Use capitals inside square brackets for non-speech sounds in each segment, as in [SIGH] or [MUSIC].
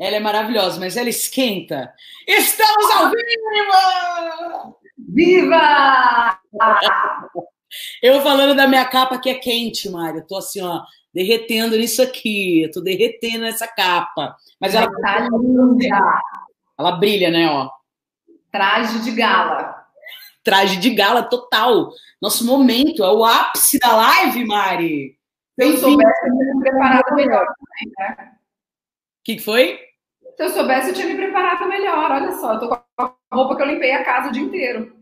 Ela é maravilhosa, mas ela esquenta. Estamos ao vivo! Viva! Eu falando da minha capa que é quente, Mário. Tô assim, ó, derretendo nisso aqui. Eu tô derretendo nessa capa. Mas ela tá linda. Ela brilha, né, ó. Traje de gala. Traje de gala total. Nosso momento, é o ápice da live, Mari. Se eu soubesse, eu me preparado melhor também, né? O que, que foi? Se eu soubesse, eu tinha me preparado melhor. Olha só, eu tô com a roupa que eu limpei a casa o dia inteiro.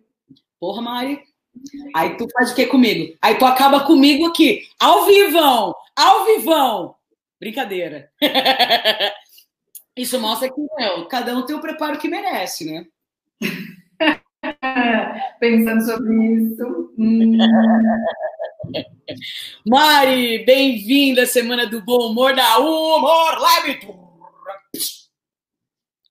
Porra, Mari. Aí tu faz o que comigo? Aí tu acaba comigo aqui, ao vivão, ao vivão. Brincadeira. [LAUGHS] Isso mostra que, meu, cada um tem o preparo que merece, né? [LAUGHS] Pensando sobre isso. Hum. [LAUGHS] Mari, bem-vinda à Semana do Bom Humor da Humor Live.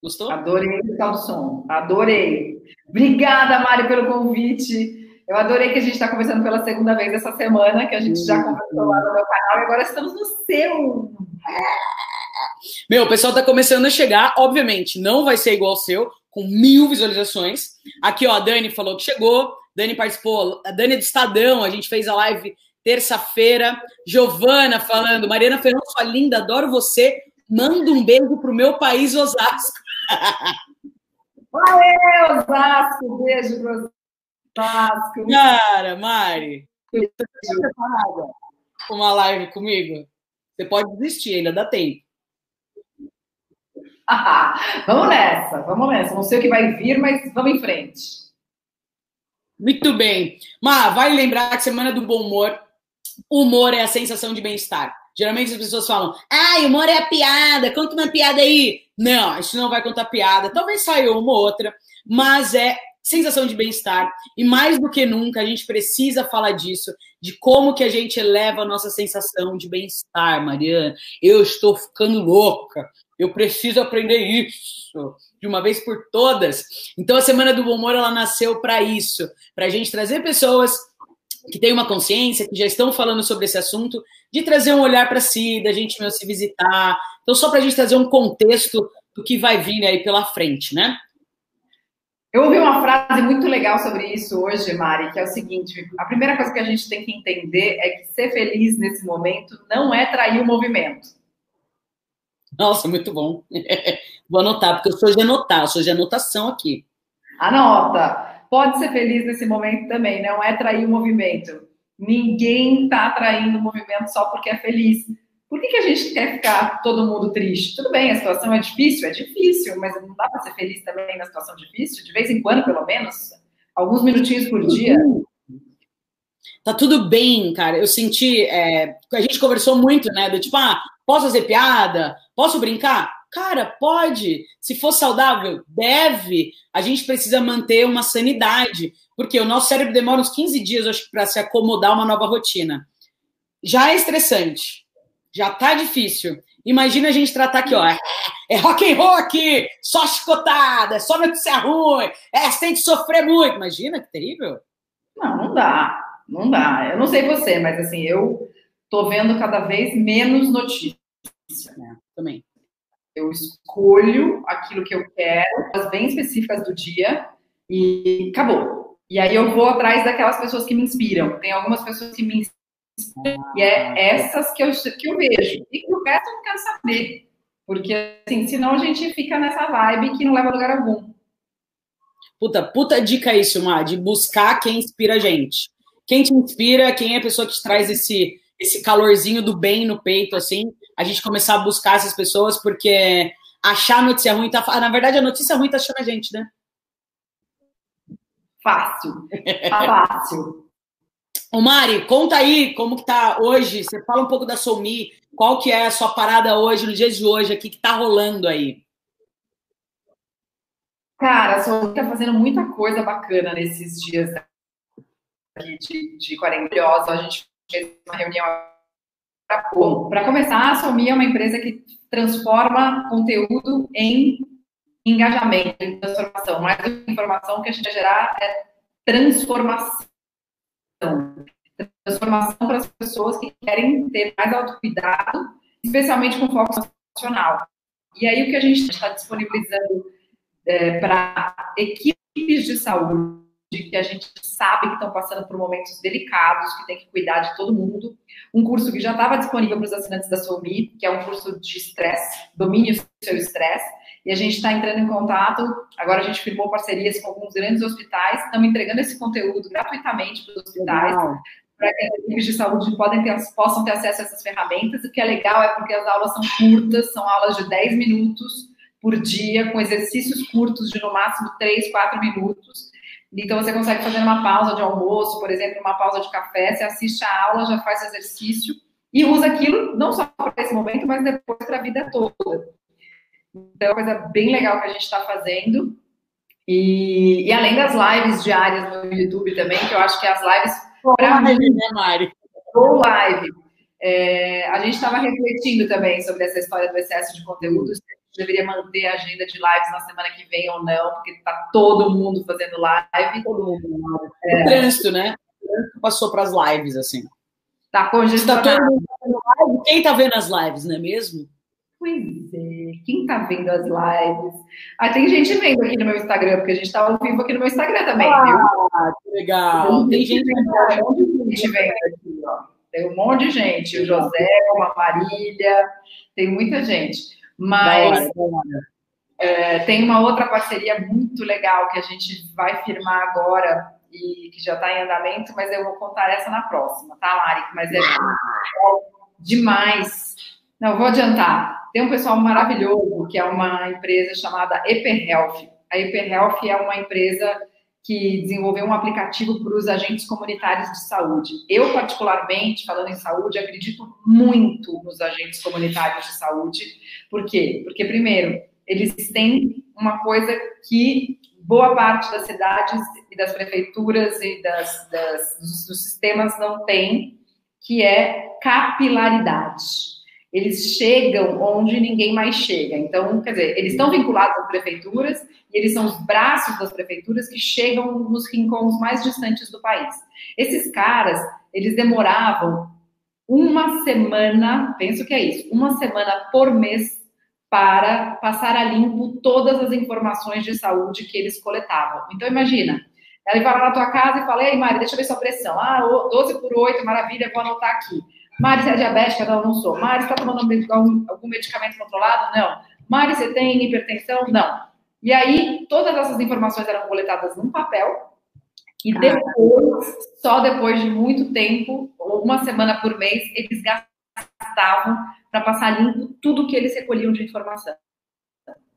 Gostou? Adorei o som. Adorei. Obrigada, Mari, pelo convite. Eu adorei que a gente está conversando pela segunda vez essa semana, que a gente já conversou lá no meu canal e agora estamos no seu. Meu, o pessoal está começando a chegar. Obviamente, não vai ser igual ao seu, com mil visualizações. Aqui, ó, a Dani falou que chegou. Dani participou. A Dani é do Estadão, a gente fez a live terça-feira. Giovana falando, Mariana Ferrão, sua linda, adoro você. Manda um beijo pro meu país, Osasco. Valeu, Osasco. Beijo pro Osasco. Cara, Mari, você tá preparada uma live comigo? Você pode desistir, ainda dá tempo. [LAUGHS] vamos nessa, vamos nessa. Não sei o que vai vir, mas vamos em frente. Muito bem. Má, vai lembrar que Semana do Bom Humor, humor é a sensação de bem-estar. Geralmente as pessoas falam, ah, humor é a piada, conta uma piada aí. Não, a gente não vai contar piada. Talvez saia uma ou outra, mas é sensação de bem-estar. E mais do que nunca, a gente precisa falar disso, de como que a gente eleva a nossa sensação de bem-estar, Mariana. Eu estou ficando louca. Eu preciso aprender isso de uma vez por todas. Então a Semana do Bom Humor ela nasceu para isso, para a gente trazer pessoas que têm uma consciência, que já estão falando sobre esse assunto, de trazer um olhar para si, da gente mesmo se visitar. Então só para a gente trazer um contexto do que vai vir aí pela frente, né? Eu ouvi uma frase muito legal sobre isso hoje, Mari, que é o seguinte: a primeira coisa que a gente tem que entender é que ser feliz nesse momento não é trair o movimento. Nossa, muito bom. [LAUGHS] Vou anotar, porque eu sou de anotar, eu sou de anotação aqui. Anota. Pode ser feliz nesse momento também, não é trair o movimento. Ninguém está traindo o movimento só porque é feliz. Por que, que a gente quer ficar todo mundo triste? Tudo bem, a situação é difícil, é difícil, mas não dá para ser feliz também na situação difícil? De vez em quando, pelo menos? Alguns minutinhos por dia? Tá tudo bem, cara. Eu senti. É, a gente conversou muito, né? Do tipo, ah, posso fazer piada? Posso brincar? Cara, pode. Se for saudável, deve. A gente precisa manter uma sanidade, porque o nosso cérebro demora uns 15 dias, acho, para se acomodar a uma nova rotina. Já é estressante, já tá difícil. Imagina a gente tratar aqui, ó, é, é rock and roll aqui, só chicotada, só notícia ruim, é, você tem que sofrer muito. Imagina que terrível. Não, não dá, não dá. Eu não sei você, mas assim, eu tô vendo cada vez menos notícias. É, também. Eu escolho aquilo que eu quero, as bem específicas do dia, e acabou. E aí eu vou atrás daquelas pessoas que me inspiram. Tem algumas pessoas que me inspiram, e é essas que eu, que eu vejo. E o resto eu não quero saber. Porque, assim, senão a gente fica nessa vibe que não leva a lugar algum. Puta, puta dica isso, Má, de buscar quem inspira a gente. Quem te inspira, quem é a pessoa que te traz esse, esse calorzinho do bem no peito, assim a gente começar a buscar essas pessoas, porque achar notícia ruim tá. Na verdade, a notícia ruim tá achando a gente, né? Fácil. [LAUGHS] Tá fácil. Ô Mari, conta aí como que tá hoje. Você fala um pouco da Somi, qual que é a sua parada hoje, no dia de hoje, aqui que tá rolando aí? Cara, a Somi tá fazendo muita coisa bacana nesses dias aqui de, de quarentena. A gente fez uma reunião Para começar, a Somi é uma empresa que transforma conteúdo em engajamento, em transformação. Mais do que informação, que a gente vai gerar é transformação. Transformação para as pessoas que querem ter mais autocuidado, especialmente com foco nacional. E aí o que a gente está disponibilizando é, para equipes de saúde que a gente sabe que estão passando por momentos delicados, que tem que cuidar de todo mundo. Um curso que já estava disponível para os assinantes da SOMI, que é um curso de estresse, domine o seu estresse. E a gente está entrando em contato, agora a gente firmou parcerias com alguns grandes hospitais, estamos entregando esse conteúdo gratuitamente para os hospitais, para que as equipes de saúde podem ter, possam ter acesso a essas ferramentas. O que é legal é porque as aulas são curtas, são aulas de 10 minutos por dia, com exercícios curtos de no máximo 3, 4 minutos então, você consegue fazer uma pausa de almoço, por exemplo, uma pausa de café, você assiste a aula, já faz exercício e usa aquilo não só para esse momento, mas depois para a vida toda. Então, é uma coisa bem legal que a gente está fazendo. E, e, além das lives diárias no YouTube também, que eu acho que as lives. Para mim, né, Mari? Ou live. É, a gente estava refletindo também sobre essa história do excesso de conteúdo deveria manter a agenda de lives na semana que vem ou não, porque está todo mundo fazendo live. Todo mundo. É. O trânsito, né? O trânsito passou para as lives, assim. Tá congestionado. Tá todo mundo fazendo live. Quem está vendo as lives, não é mesmo? Pois é, quem tá vendo as lives? Ah, tem gente vendo aqui no meu Instagram, porque a gente tá ao vivo aqui no meu Instagram também, ah, viu? que legal. Tem, tem gente vendo, um monte de gente vendo aqui, ó. Tem um monte de gente, o José, a Marília, tem muita gente. Mas é, tem uma outra parceria muito legal que a gente vai firmar agora e que já está em andamento, mas eu vou contar essa na próxima, tá, Mari? Mas é demais. Não, vou adiantar. Tem um pessoal maravilhoso que é uma empresa chamada EperHealth. A EperHealth é uma empresa que desenvolveu um aplicativo para os agentes comunitários de saúde. Eu, particularmente, falando em saúde, acredito muito nos agentes comunitários de saúde. Por quê? Porque, primeiro, eles têm uma coisa que boa parte das cidades e das prefeituras e das, das dos, dos sistemas não tem, que é capilaridade eles chegam onde ninguém mais chega. Então, quer dizer, eles estão vinculados às prefeituras e eles são os braços das prefeituras que chegam nos rincões mais distantes do país. Esses caras, eles demoravam uma semana, penso que é isso, uma semana por mês para passar a limpo todas as informações de saúde que eles coletavam. Então, imagina, ela vai lá na tua casa e fala, ei, Mari, deixa eu ver sua pressão. Ah, 12 por 8, maravilha, vou anotar aqui. Mari, você é diabética? Não, não sou. Mari, você está tomando algum medicamento controlado? Não. Mari, você tem hipertensão? Não. E aí, todas essas informações eram coletadas num papel, e depois, só depois de muito tempo, uma semana por mês, eles gastavam para passar limpo tudo que eles recolhiam de informação.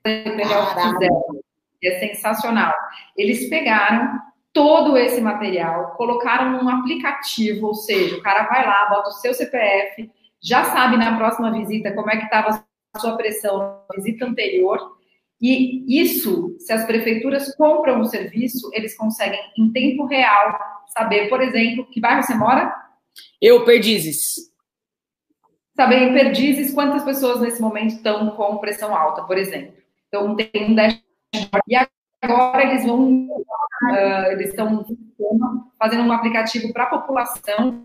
É sensacional. Eles pegaram todo esse material, colocaram num aplicativo, ou seja, o cara vai lá, bota o seu CPF, já sabe na próxima visita como é que estava a sua pressão na visita anterior, e isso, se as prefeituras compram o serviço, eles conseguem, em tempo real, saber, por exemplo, que bairro você mora? Eu, Perdizes. Saber em Perdizes quantas pessoas nesse momento estão com pressão alta, por exemplo. Então, tem um dashboard. E agora eles vão uh, eles estão fazendo um aplicativo para a população.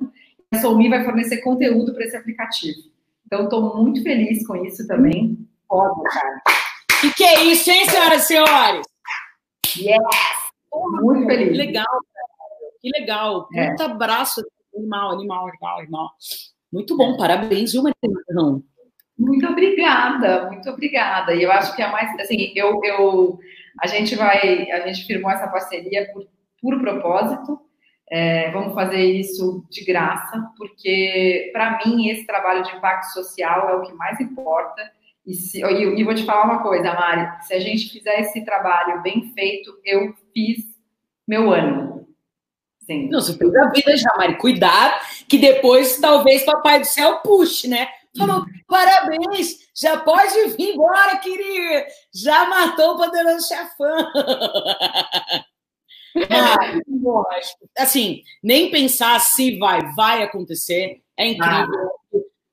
A Soumi vai fornecer conteúdo para esse aplicativo. Então, estou muito feliz com isso também. Foda, cara. O que, é isso, hein, senhoras e senhores? Yes! Muito feliz. Que legal, cara. Que legal. É. Muito abraço. Animal, animal, animal, animal. Muito bom, parabéns, viu, Marina? Muito obrigada, muito obrigada. E eu acho que é mais, assim, eu, eu a gente vai, a gente firmou essa parceria por puro propósito. É, vamos fazer isso de graça, porque para mim esse trabalho de impacto social é o que mais importa. E, se, e, e vou te falar uma coisa, Mari: se a gente fizer esse trabalho bem feito, eu fiz meu ano. Sim. Não, você fez a vida já, Mari. Cuidado, que depois talvez Papai do Céu puxe, né? Falou, parabéns, já pode vir embora, querido. Já matou o poderoso chefão. [LAUGHS] Mas, assim, nem pensar se vai, vai acontecer. É incrível. Ah.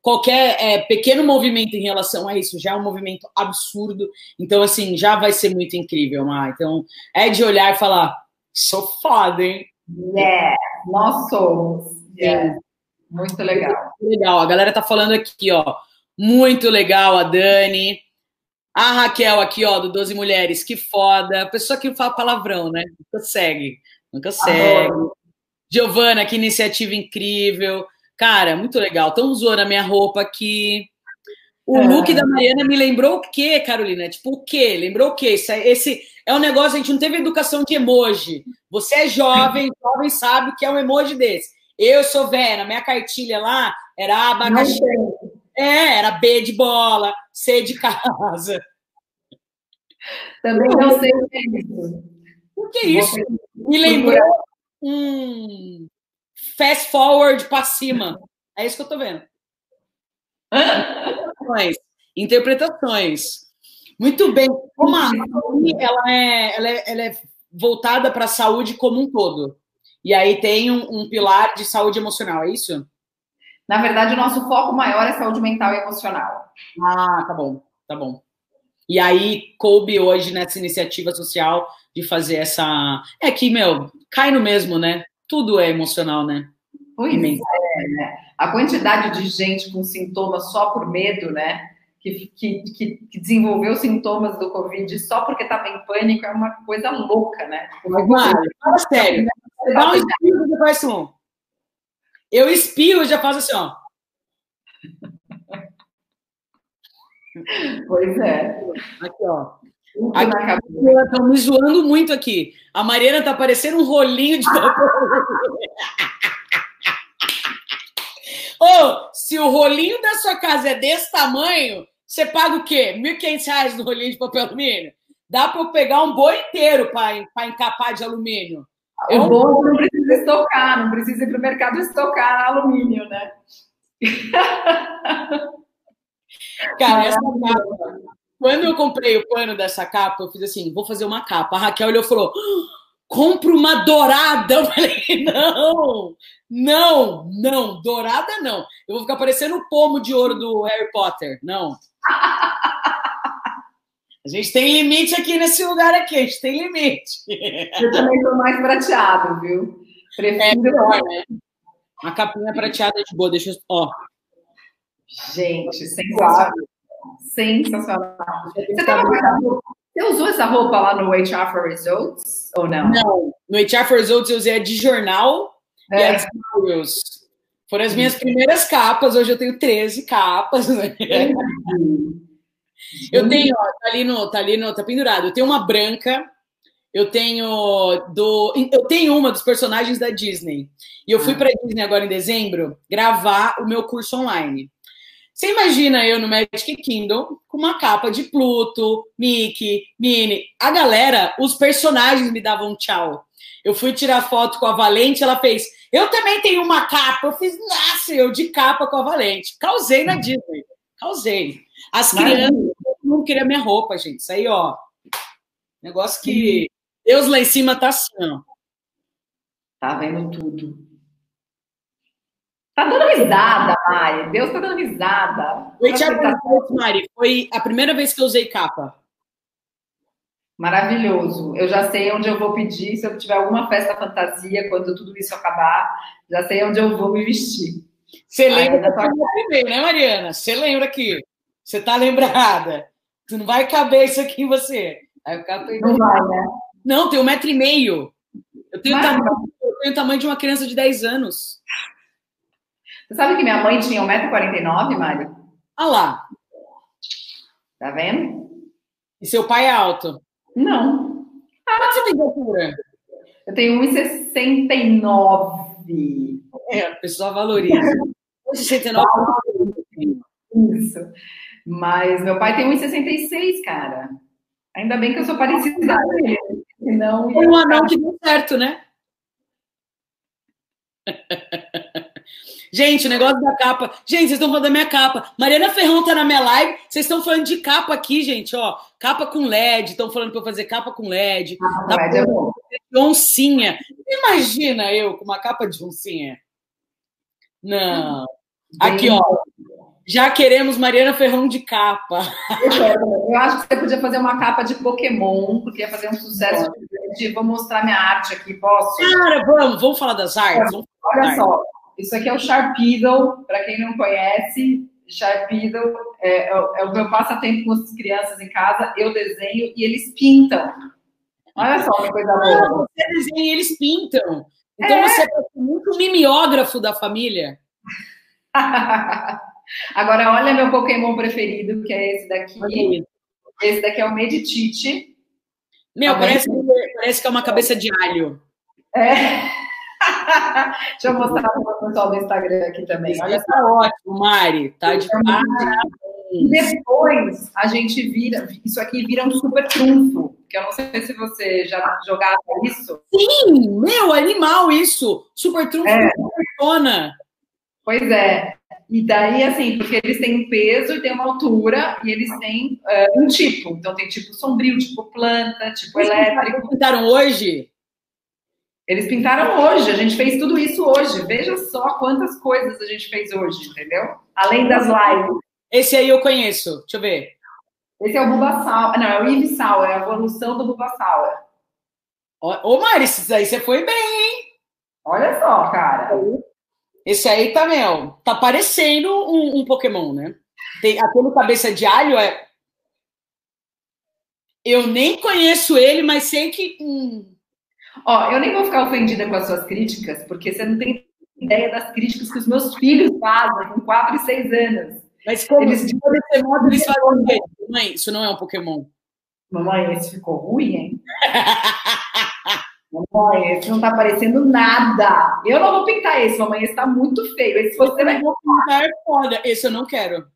Qualquer é, pequeno movimento em relação a isso já é um movimento absurdo. Então, assim, já vai ser muito incrível, Mar. Então, é de olhar e falar: sou foda, hein? Yeah, nós somos. Yeah. Muito legal. Muito legal. A galera tá falando aqui, ó. Muito legal, a Dani. A Raquel aqui, ó, do 12 Mulheres, que foda. Pessoa que fala palavrão, né? Não consegue. Não consegue. Giovana, que iniciativa incrível. Cara, muito legal. Estão zoando a minha roupa aqui. O é. look da Mariana me lembrou o quê, Carolina? Tipo, o quê? Lembrou o quê? Esse, esse é um negócio, a gente não teve educação de emoji. Você é jovem, jovem sabe o que é um emoji desse. Eu sou velha, minha cartilha lá era abacaxi. É, era B de bola, C de casa. Também não sei o que é isso. O que é isso? Me lembrou um fast forward para cima. É isso que eu tô vendo. Interpretações. Interpretações. Muito bem. Como a ela é, ela é, ela é voltada para a saúde como um todo. E aí tem um, um pilar de saúde emocional, é isso? Na verdade, o nosso foco maior é saúde mental e emocional. Ah, tá bom, tá bom. E aí coube hoje nessa iniciativa social de fazer essa. É que, meu, cai no mesmo, né? Tudo é emocional, né? Pois é, né? A quantidade de gente com sintomas só por medo, né? Que, que, que, desenvolveu sintomas do Covid só porque estava em pânico é uma coisa louca, né? Mas, fala sério. Dá um espirro, você faz um. Eu espio e já faço assim, ó. Pois é. Aqui, ó. Estão me zoando muito aqui. A Mariana tá parecendo um rolinho de [LAUGHS] papel. oh, se o rolinho da sua casa é desse tamanho, você paga o quê? R$ 1.500 no rolinho de papel alumínio? Dá para eu pegar um boi inteiro para encapar de alumínio. O eu... bom não precisa estocar, não precisa ir para o mercado estocar alumínio, né? [LAUGHS] Cara, essa capa, quando eu comprei o pano dessa capa, eu fiz assim: vou fazer uma capa. A Raquel olhou e falou: compra uma dourada. [LAUGHS] Eu falei: não, não, não, dourada não. Eu vou ficar parecendo o pomo de ouro do Harry Potter. Não. [LAUGHS] A gente tem limite aqui nesse lugar aqui, a gente tem limite. Eu também sou mais prateado, viu? Prefiro. É né? Uma capinha prateada de boa, deixa eu. Ó. Gente, sensacional. Sensacional. Você, tava você usou essa roupa lá no HR for Results ou não? Não. No HR for Results eu usei a de jornal é. e a de Foram as minhas primeiras capas. Hoje eu tenho 13 capas. Né? Eu tenho, ó, tá ali no, tá ali no, tá pendurado. Eu tenho uma branca, eu tenho do, eu tenho uma dos personagens da Disney. E eu fui ah. para Disney agora em dezembro gravar o meu curso online. Você imagina eu no Magic Kingdom com uma capa de Pluto, Mickey, Minnie. A galera, os personagens me davam tchau. Eu fui tirar foto com a Valente, ela fez. Eu também tenho uma capa. Eu fiz, nossa, eu de capa com a Valente. Causei na Disney. Causei. As crianças não queriam minha roupa, gente. Isso aí, ó. Negócio que Deus lá em cima tá assim, ó. Tá vendo tudo. Tá dando risada, Mari. Deus tá dando risada. Oi, tá... Mari. Foi a primeira vez que eu usei capa. Maravilhoso. Eu já sei onde eu vou pedir se eu tiver alguma festa fantasia, quando tudo isso acabar, já sei onde eu vou me vestir. Você lembra da tua primeira, né, Mariana? Você lembra que você tá lembrada. Tu não vai caber isso aqui em você. Aí o cara não vai, né? Não, tem um metro e meio. Eu tenho, tamanho, eu tenho o tamanho de uma criança de 10 anos. Você sabe que minha mãe tinha 1,49m, Mari? Ah lá. Tá vendo? E seu pai é alto? Não. Ah, Quanto você tem de altura? Eu tenho 1,69. É, a pessoa valoriza. 1,69. Isso. Mas meu pai tem 1,66, cara. Ainda bem que eu sou parecida com ele. Senão, Foi um anão que deu certo, né? [LAUGHS] Gente, o negócio da capa. Gente, vocês estão falando da minha capa. Mariana Ferrão tá na minha live. Vocês estão falando de capa aqui, gente, ó. Capa com LED. Estão falando para eu fazer capa com LED. Ah, LED é bom. Oncinha. Imagina eu com uma capa de oncinha. Não. Aqui, ó. Já queremos Mariana Ferrão de capa. Eu acho que você podia fazer uma capa de Pokémon, porque ia fazer um sucesso de vou mostrar minha arte aqui, posso? Cara, vamos, vamos falar das artes. Vamos Olha só, isso aqui é o Sharpedo, para quem não conhece, Sharpedo é, é, é, o meu passatempo com as crianças em casa. Eu desenho e eles pintam. Olha só que coisa boa. Ah, você desenha e eles pintam. Então é. você é muito mimeógrafo da família. [LAUGHS] Agora, olha meu Pokémon preferido, que é esse daqui. Esse daqui é o Meditite. Meu, parece, parece que é uma cabeça de alho. É. [LAUGHS] Deixa eu mostrar para o pessoal do Instagram aqui também. Olha. Tá ótimo, Mari. Tá de parabéns. Depois a gente vira, isso aqui vira um super trunfo, que eu não sei se você já jogava isso. Sim, meu, animal isso. Super trunfo é. persona. Pois é. E daí, assim, porque eles têm um peso e tem uma altura, e eles têm uh, um tipo. Então, tem tipo sombrio, tipo planta, tipo elétrico. Pintaram hoje? Eles pintaram hoje, a gente fez tudo isso hoje. Veja só quantas coisas a gente fez hoje, entendeu? Além das lives. Esse aí eu conheço, deixa eu ver. Esse é o Bulbasaur. Não, é o Eve é a evolução do Bulbasaur. Ô, Mari, isso aí você foi bem, hein? Olha só, cara. Esse aí tá, meu, tá parecendo um, um Pokémon, né? Tem, aquele cabeça de alho é. Eu nem conheço ele, mas sei que. Hum... Ó, eu nem vou ficar ofendida com as suas críticas, porque você não tem ideia das críticas que os meus filhos fazem com 4 e 6 anos. Mas como eles, de desse modo, eles falam Mãe, isso não é um Pokémon. Mamãe, esse ficou ruim, hein? [LAUGHS] Mamãe, esse não tá aparecendo nada. Eu não vou pintar esse, mamãe. Esse tá muito feio. Esse você vai pintar é foda. Esse eu não quero.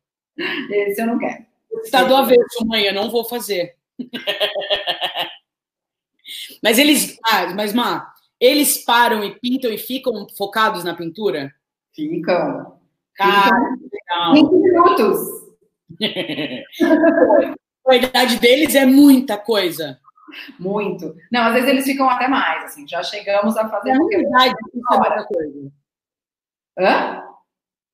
Esse eu não quero. Esse tá do avesso, mãe. Eu não vou fazer. [LAUGHS] mas eles. Ah, mas, Má, eles param e pintam e ficam focados na pintura? Ficam. Cara, ficam 20 minutos. a idade deles é muita coisa. Muito. Não, às vezes eles ficam até mais, assim. Já chegamos a fazer. Na minha idade, isso é muita coisa. Hã?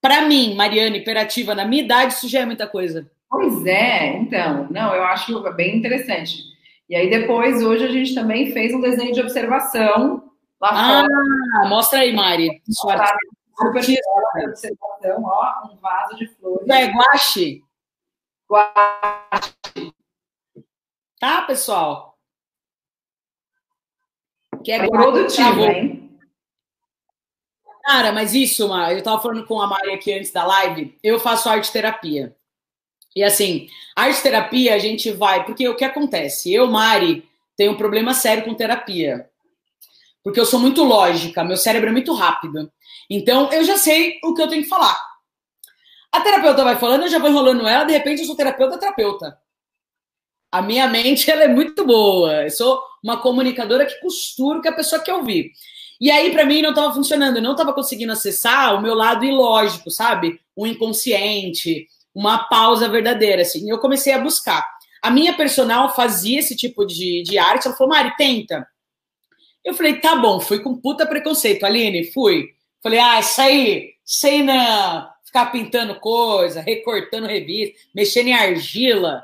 Para mim, Mariana, imperativa, na minha idade, isso já é muita coisa. Pois é, então. Não, eu acho bem interessante. E aí, depois, hoje, a gente também fez um desenho de observação lá ah, fora. Mostra aí, Mari. Observação, ó, um vaso de flores. É guache? Guache. Tá, pessoal? Que é produtivo, hein? Cara, mas isso, Mar, eu tava falando com a Mari aqui antes da live, eu faço arte terapia. E assim, arte terapia a gente vai, porque o que acontece? Eu, Mari, tenho um problema sério com terapia. Porque eu sou muito lógica, meu cérebro é muito rápido. Então, eu já sei o que eu tenho que falar. A terapeuta vai falando, eu já vou enrolando ela, de repente eu sou terapeuta, terapeuta. A minha mente [LAUGHS] ela é muito boa. Eu sou uma comunicadora que costura o que a pessoa quer ouvir. E aí, para mim, não estava funcionando. Eu não estava conseguindo acessar o meu lado ilógico, sabe? O inconsciente, uma pausa verdadeira, assim. E eu comecei a buscar. A minha personal fazia esse tipo de, de arte. Ela falou, Mari, tenta. Eu falei, tá bom. Fui com puta preconceito. Aline, fui. Falei, ah, isso aí, sei não. Ficar pintando coisa, recortando revista, mexendo em argila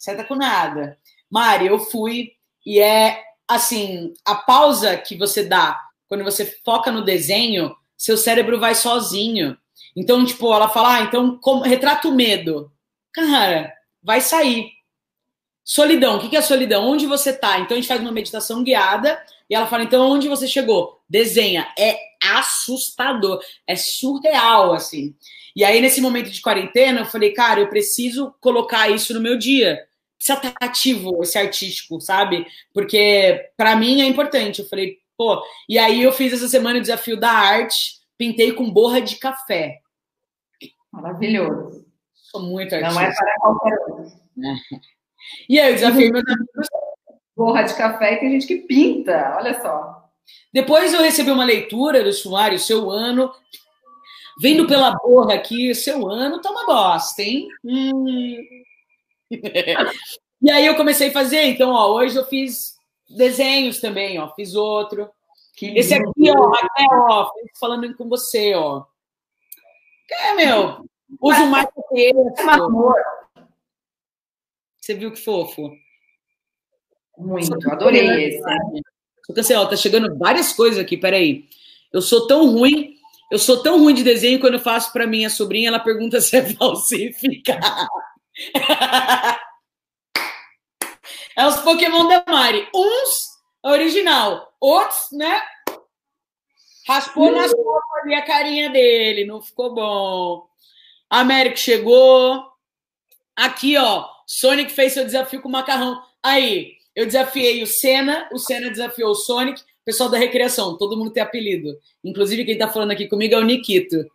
senta com nada. Mari, eu fui e é assim, a pausa que você dá quando você foca no desenho, seu cérebro vai sozinho. Então, tipo, ela fala, ah, então como, retrata o medo. Cara, vai sair. Solidão, o que é solidão? Onde você tá? Então a gente faz uma meditação guiada e ela fala, então onde você chegou? Desenha. É assustador, é surreal, assim. E aí, nesse momento de quarentena, eu falei, cara, eu preciso colocar isso no meu dia precisa estar ativo esse artístico, sabe? Porque para mim é importante. Eu falei, pô, e aí eu fiz essa semana o desafio da arte, pintei com borra de café. Maravilhoso. Sou muito artista. Não é para qualquer um. [LAUGHS] É. E aí eu desafiei meus amigos. Borra de café e tem gente que pinta, olha só. Depois eu recebi uma leitura do sumário, seu ano. Vendo pela borra aqui, seu ano tá uma bosta, hein? Hum, [LAUGHS] e aí eu comecei a fazer, então, ó, hoje eu fiz desenhos também, ó, fiz outro. Que Esse aqui, ó, ó, falando com você, ó. É, meu, uso mais texto. Você viu que fofo? Muito, adorei esse. Só que assim, ó, tá chegando várias coisas aqui, peraí. Eu sou tão ruim Eu sou tão ruim de desenho quando eu faço para minha sobrinha, ela pergunta [LAUGHS] se é falsificado. [LAUGHS] é os Pokémon da Mari. Uns original, outros, né? Raspou nas costas ali a carinha dele, não ficou bom. Américo chegou. Aqui, ó. Sonic fez seu desafio com o macarrão. Aí, eu desafiei o Senna, o Senna desafiou o Sonic, pessoal da recreação, todo mundo tem apelido. Inclusive, quem tá falando aqui comigo é o Nikito.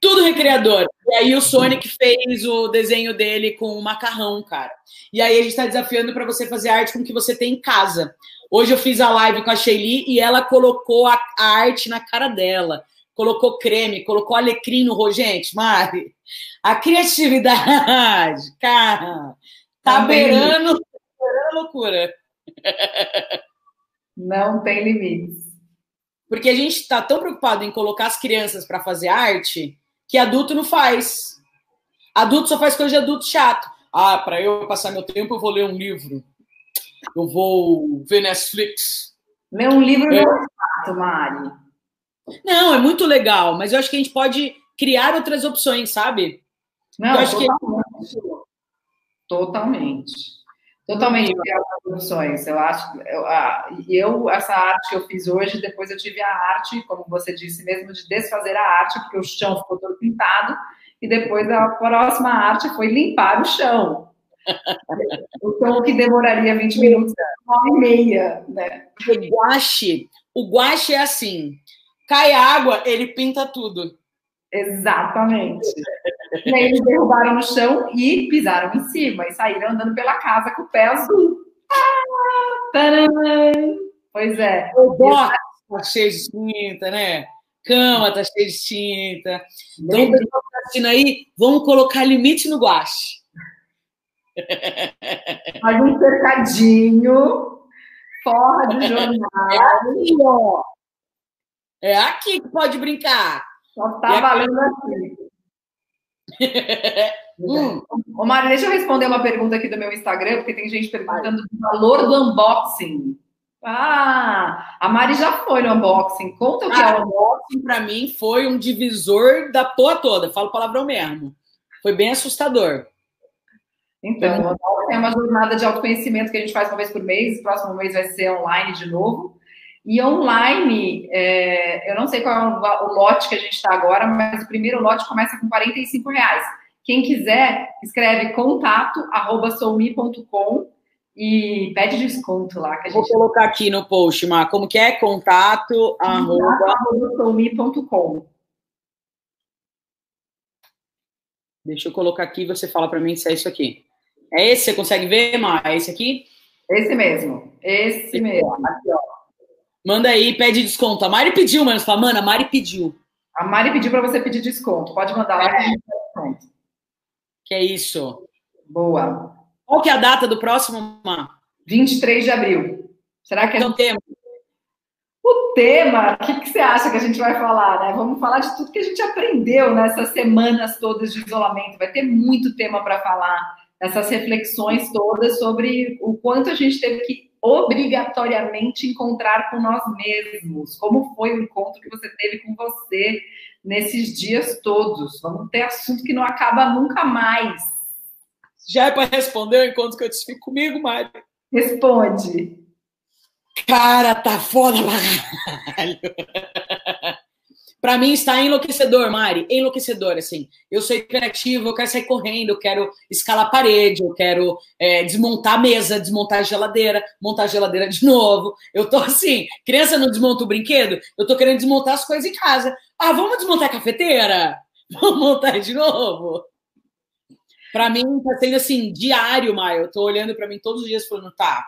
Tudo recreador. E aí o Sonic fez o desenho dele com o macarrão, cara. E aí a gente tá desafiando para você fazer arte com o que você tem em casa. Hoje eu fiz a live com a Shelly e ela colocou a, a arte na cara dela. Colocou creme, colocou alecrim no rosto. Gente, Mari, a criatividade, cara, tá, tá beirando, beirando loucura. Não tem limites. Porque a gente está tão preocupado em colocar as crianças para fazer arte que adulto não faz. Adulto só faz coisa de adulto chato. Ah, para eu passar meu tempo, eu vou ler um livro. Eu vou ver Netflix. Ler um livro é. não é chato, Mari. Não, é muito legal, mas eu acho que a gente pode criar outras opções, sabe? Não, eu acho totalmente. que totalmente. Totalmente criar outras opções. Eu acho, eu, eu, essa arte que eu fiz hoje, depois eu tive a arte, como você disse mesmo, de desfazer a arte, porque o chão ficou todo pintado, e depois a próxima arte foi limpar o chão. [LAUGHS] o chão que demoraria 20 minutos, uma hora e meia, né? O guache, o guache é assim, cai água, ele pinta tudo. Exatamente. E aí eles derrubaram no chão e pisaram em cima e saíram andando pela casa com o pé azul. Ah, pois é. O box tá cheio de tinta, né? Cama tá cheio de tinta. Então, o pessoal tá assistindo aí, vamos colocar limite no guache. Faz um cercadinho, forra de [LAUGHS] jornal. É aqui, ó. É aqui que pode brincar. Só tá valendo aqui. [LAUGHS] hum. Ô, Mari, deixa eu responder uma pergunta aqui do meu Instagram, porque tem gente perguntando do valor do unboxing. Ah, a Mari já foi no unboxing. Conta o que ah, é o unboxing. Para mim, foi um divisor da porra toda. Falo palavrão mesmo. Foi bem assustador. Então, o unboxing é uma jornada de autoconhecimento que a gente faz uma vez por mês. Próximo mês vai ser online de novo. E online, é, eu não sei qual é o, lote que a gente está agora, mas o primeiro lote começa com 45 reais. Quem quiser, escreve contato arroba soumi.com e pede desconto lá. Que a gente... Vou colocar aqui no post, Mar. Como que é? Contato arroba... soumi.com Deixa eu colocar aqui você fala para mim se é isso aqui. É esse? Você consegue ver, Mar? É esse aqui? Esse mesmo. Esse, esse mesmo. Aqui, ó. Manda aí, pede desconto. A Mari pediu, mano. Você fala, mano, a Mari pediu. A Mari pediu para você pedir desconto. Pode mandar lá é. que a gente desconto. Que é isso. Boa. Qual que é a data do próximo, Má? 23 de abril. Será que é... Então, tema. O tema, o que, que, você acha que a gente vai falar, né? Vamos falar de tudo que a gente aprendeu nessas semanas todas de isolamento. Vai ter muito tema para falar, essas reflexões todas sobre o quanto a gente teve que obrigatoriamente encontrar com nós mesmos. Como foi o encontro que você teve com você nesses dias todos? Vamos ter assunto que não acaba nunca mais. Já é para responder o encontro que eu tive comigo, Mário? Responde. Cara, tá foda pra caralho. Para mim está enlouquecedor, Mari, enlouquecedor, assim. Eu sou criativo, eu quero sair correndo, eu quero escalar parede, eu quero é, desmontar a mesa, desmontar a geladeira, montar a geladeira de [LAUGHS] novo. Eu tô assim, criança não desmonta o brinquedo, eu tô querendo desmontar as coisas em casa. Ah, vamos desmontar a cafeteira? [LAUGHS] Vamos montar de novo? Para mim tá sendo assim, diário, Maio. Eu tô olhando para mim todos os dias falando, tá,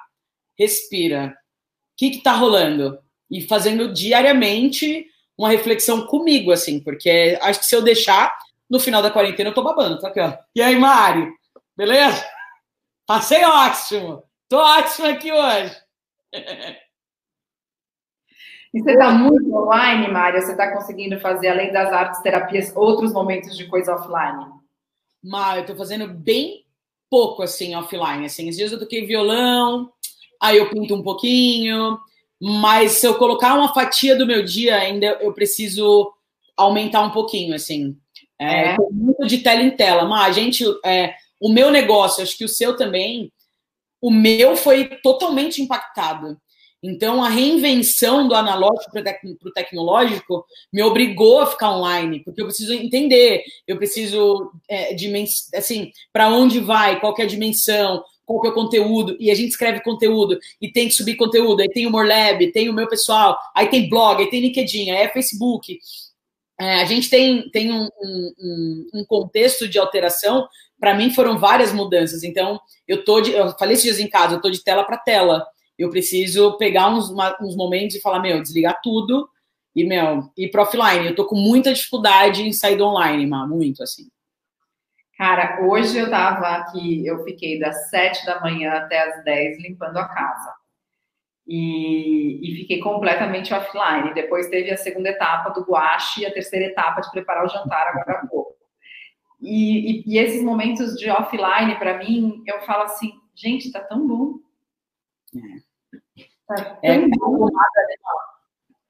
respira. O que que tá rolando? E fazendo diariamente uma reflexão comigo, assim, porque acho que se eu deixar, no final da quarentena eu tô babando, tá aqui, ó. E aí, Mari? Beleza? Passei ótimo! Tô ótimo aqui hoje! E você está muito online, Mária? Você está conseguindo fazer, além das artes terapias, outros momentos de coisa offline? Mário, eu tô fazendo bem pouco, assim, offline. Assim, às vezes eu toquei violão, aí eu pinto um pouquinho, mas se eu colocar uma fatia do meu dia, ainda eu preciso aumentar um pouquinho, assim. É, é. muito de tela em tela. Mas a gente, é, o meu negócio, acho que o seu também, o meu foi totalmente impactado. Então, a reinvenção do analógico para o tecnológico me obrigou a ficar online, porque eu preciso entender, eu preciso, é, assim, para onde vai, qual é a dimensão, qual que é o conteúdo, e a gente escreve conteúdo, e tem que subir conteúdo, aí tem o Morlab, tem o meu pessoal, aí tem blog, aí tem LinkedIn, aí é Facebook. É, a gente tem, tem um, um, um contexto de alteração, para mim foram várias mudanças, então eu tô de, eu falei esses dias em casa, eu tô de tela para tela, eu preciso pegar uns, uma, uns momentos e falar, meu, desligar tudo e, meu, ir para offline. Eu tô com muita dificuldade em sair do online, Má, muito, assim. Cara, hoje eu tava aqui, eu fiquei das sete da manhã até as dez limpando a casa. E, e, fiquei completamente offline. Depois teve a segunda etapa do guache e a terceira etapa de preparar o jantar agora há pouco. E, e, e esses momentos de offline, para mim, eu falo assim, gente, tá tão bom. Tá é, tão bom.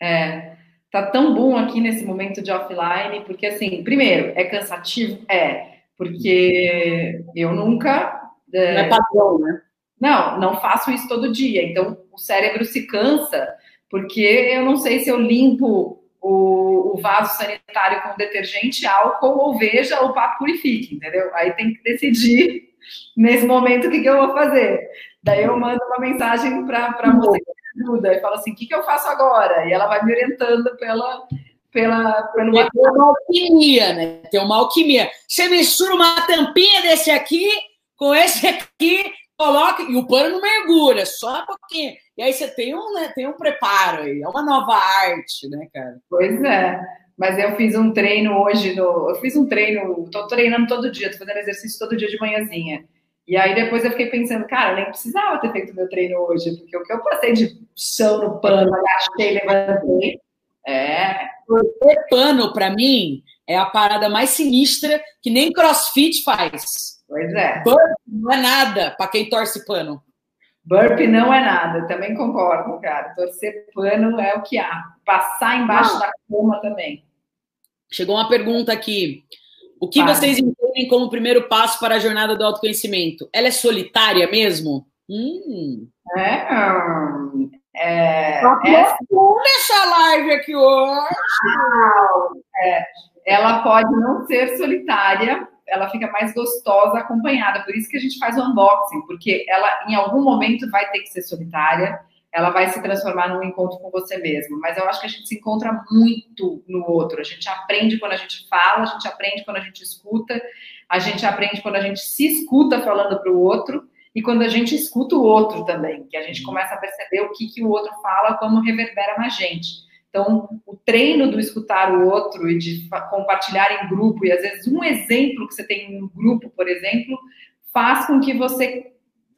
É, tá tão bom aqui nesse momento de offline, porque assim, primeiro, é cansativo? É, porque eu nunca. É, não é padrão, né? Não, não faço isso todo dia. Então, o cérebro se cansa, porque eu não sei se eu limpo o, o vaso sanitário com detergente, álcool, ou veja, ou papo purifique, entendeu? Aí tem que decidir [LAUGHS] nesse momento o que, que eu vou fazer. Daí eu mando uma mensagem para a moça que me ajuda e falo assim: o que, que eu faço agora? E ela vai me orientando pela. Pela, pelo Tem uma alquimia, né? Tem uma alquimia. Você mistura uma tampinha desse aqui com esse aqui, coloca e o pano não mergulha, só um pouquinho. E aí você tem um, né, tem um preparo aí, é uma nova arte, né, cara? Pois é. Mas eu fiz um treino hoje, no, eu fiz um treino, tô treinando todo dia, tô fazendo exercício todo dia de manhãzinha. E aí depois eu fiquei pensando, cara, nem precisava ter feito meu treino hoje, porque o que eu passei de chão no pano, agachei, levantei. É. Ter pano, para mim, é a parada mais sinistra que nem crossfit faz. Pois é. Burp não é nada para quem torce pano. Burp não é nada, também concordo, cara. Torcer pano é o que há. Passar embaixo ah. da cama também. Chegou uma pergunta aqui. O que vocês entendem como primeiro passo para a jornada do autoconhecimento? Ela é solitária mesmo? Hum. É. é, é essa live aqui hoje. É, ela pode não ser solitária, ela fica mais gostosa acompanhada. Por isso que a gente faz o unboxing, porque ela em algum momento vai ter que ser solitária ela vai se transformar num encontro com você mesmo. Mas eu acho que a gente se encontra muito no outro. A gente aprende quando a gente fala, a gente aprende quando a gente escuta, a gente aprende quando a gente se escuta falando para o outro e quando a gente escuta o outro também, que a gente começa a perceber o que, que o outro fala, como reverbera na gente. Então, o treino do escutar o outro e de compartilhar em grupo, e às vezes um exemplo que você tem no grupo, por exemplo, faz com que você,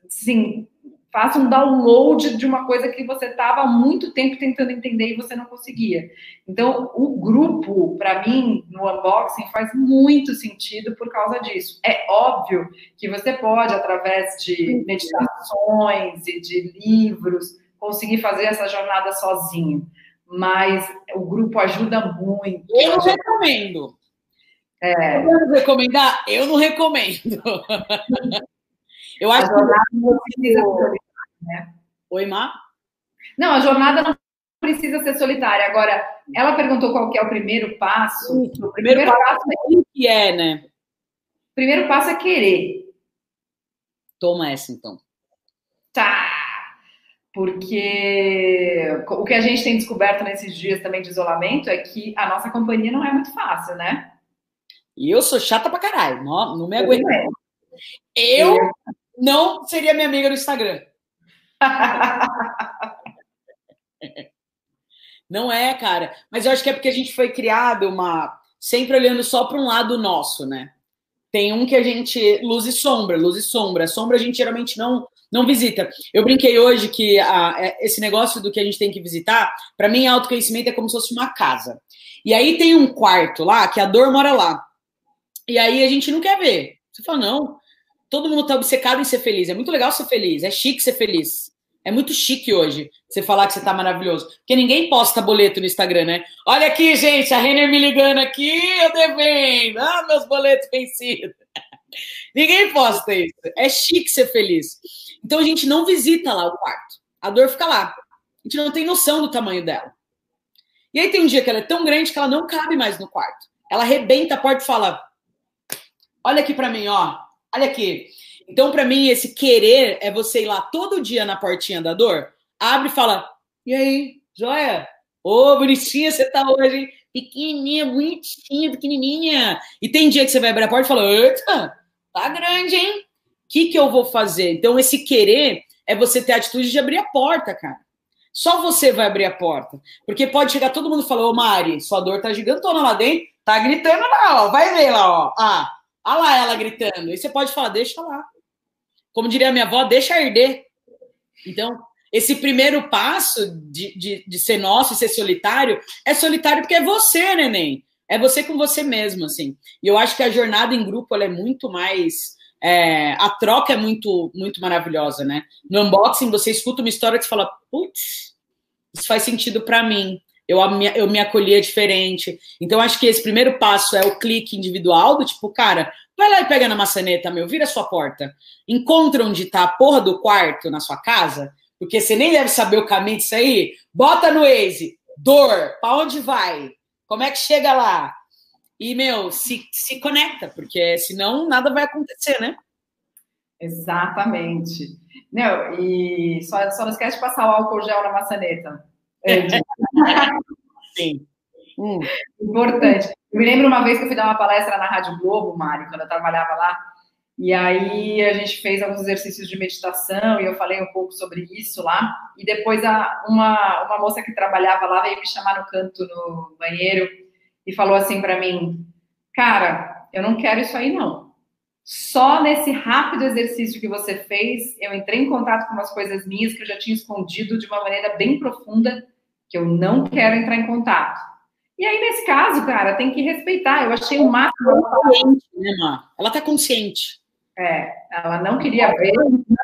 sim, faça um download de uma coisa que você estava há muito tempo tentando entender e você não conseguia. Então, o grupo, para mim, no unboxing, faz muito sentido por causa disso. É óbvio que você pode, através de meditações e de livros, conseguir fazer essa jornada sozinho. Mas o grupo ajuda muito. Eu não recomendo. É. Eu recomendar? Eu não recomendo. [LAUGHS] Eu acho que né? Oi, Má? Não, a jornada não precisa ser solitária. Agora, ela perguntou qual que é o primeiro passo. o primeiro, primeiro passo, passo é o que é, né? O primeiro passo é querer. Toma essa, então. Tá. Porque o que a gente tem descoberto nesses dias também de isolamento é que a nossa companhia não é muito fácil, né? E eu sou chata pra caralho, não, não me aguento. Eu não seria minha amiga no Instagram. [LAUGHS] Não é, cara. Mas eu acho que é porque a gente foi criado uma sempre olhando só para um lado nosso, né? Tem um que a gente luz e sombra, luz e sombra. Sombra a gente geralmente não não visita. Eu brinquei hoje que a, é, esse negócio do que a gente tem que visitar, para mim, autoconhecimento é como se fosse uma casa. E aí tem um quarto lá que a dor mora lá. E aí a gente não quer ver. Você fala, não, todo mundo tá obcecado em ser feliz. É muito legal ser feliz, é chique ser feliz. É muito chique hoje você falar que você tá maravilhoso. Porque ninguém posta boleto no Instagram, né? Olha aqui, gente, a Renner me ligando aqui, eu devendo. Ah, meus boletos vencidos. [LAUGHS] ninguém posta isso. É chique ser feliz. Então a gente não visita lá o quarto. A dor fica lá. A gente não tem noção do tamanho dela. E aí tem um dia que ela é tão grande que ela não cabe mais no quarto. Ela arrebenta a porta e fala: Olha aqui para mim, ó. Olha aqui. Então, para mim, esse querer é você ir lá todo dia na portinha da dor, abre e fala: E aí, joia? Ô, oh, bonitinha você tá hoje? Pequenininha, bonitinha, pequenininha. E tem dia que você vai abrir a porta e fala: Eita, tá grande, hein? O que, que eu vou fazer? Então, esse querer é você ter a atitude de abrir a porta, cara. Só você vai abrir a porta. Porque pode chegar todo mundo e falar: Ô, Mari, sua dor tá gigantona lá dentro. Tá gritando lá, ó. Vai ver lá, ó. Ah, olha lá ela gritando. E você pode falar: Deixa lá como diria minha avó, deixa arder. Então, esse primeiro passo de, de, de ser nosso e ser solitário é solitário porque é você, neném. É você com você mesmo, assim. E eu acho que a jornada em grupo ela é muito mais. É, a troca é muito, muito maravilhosa, né? No unboxing, você escuta uma história que você fala, putz, isso faz sentido para mim. Eu, eu me acolhia diferente. Então, acho que esse primeiro passo é o clique individual do tipo, cara, Vai lá e pega na maçaneta, meu, vira sua porta. Encontra onde tá a porra do quarto na sua casa, porque você nem deve saber o caminho disso aí. Bota no Waze, dor, para onde vai? Como é que chega lá? E, meu, se, se conecta, porque senão nada vai acontecer, né? Exatamente. Não, e só, só não esquece de passar o álcool gel na maçaneta. [LAUGHS] Sim. Hum. Importante. Eu me lembro uma vez que eu fui dar uma palestra na Rádio Globo, Mário, quando eu trabalhava lá, e aí a gente fez alguns exercícios de meditação e eu falei um pouco sobre isso lá. E depois a, uma, uma moça que trabalhava lá veio me chamar no canto no banheiro e falou assim para mim: Cara, eu não quero isso aí não. Só nesse rápido exercício que você fez, eu entrei em contato com umas coisas minhas que eu já tinha escondido de uma maneira bem profunda, que eu não quero entrar em contato. E aí, nesse caso, cara, tem que respeitar. Eu achei o máximo. Ela tá consciente, né, Má? Ela tá consciente. É, ela não queria ver.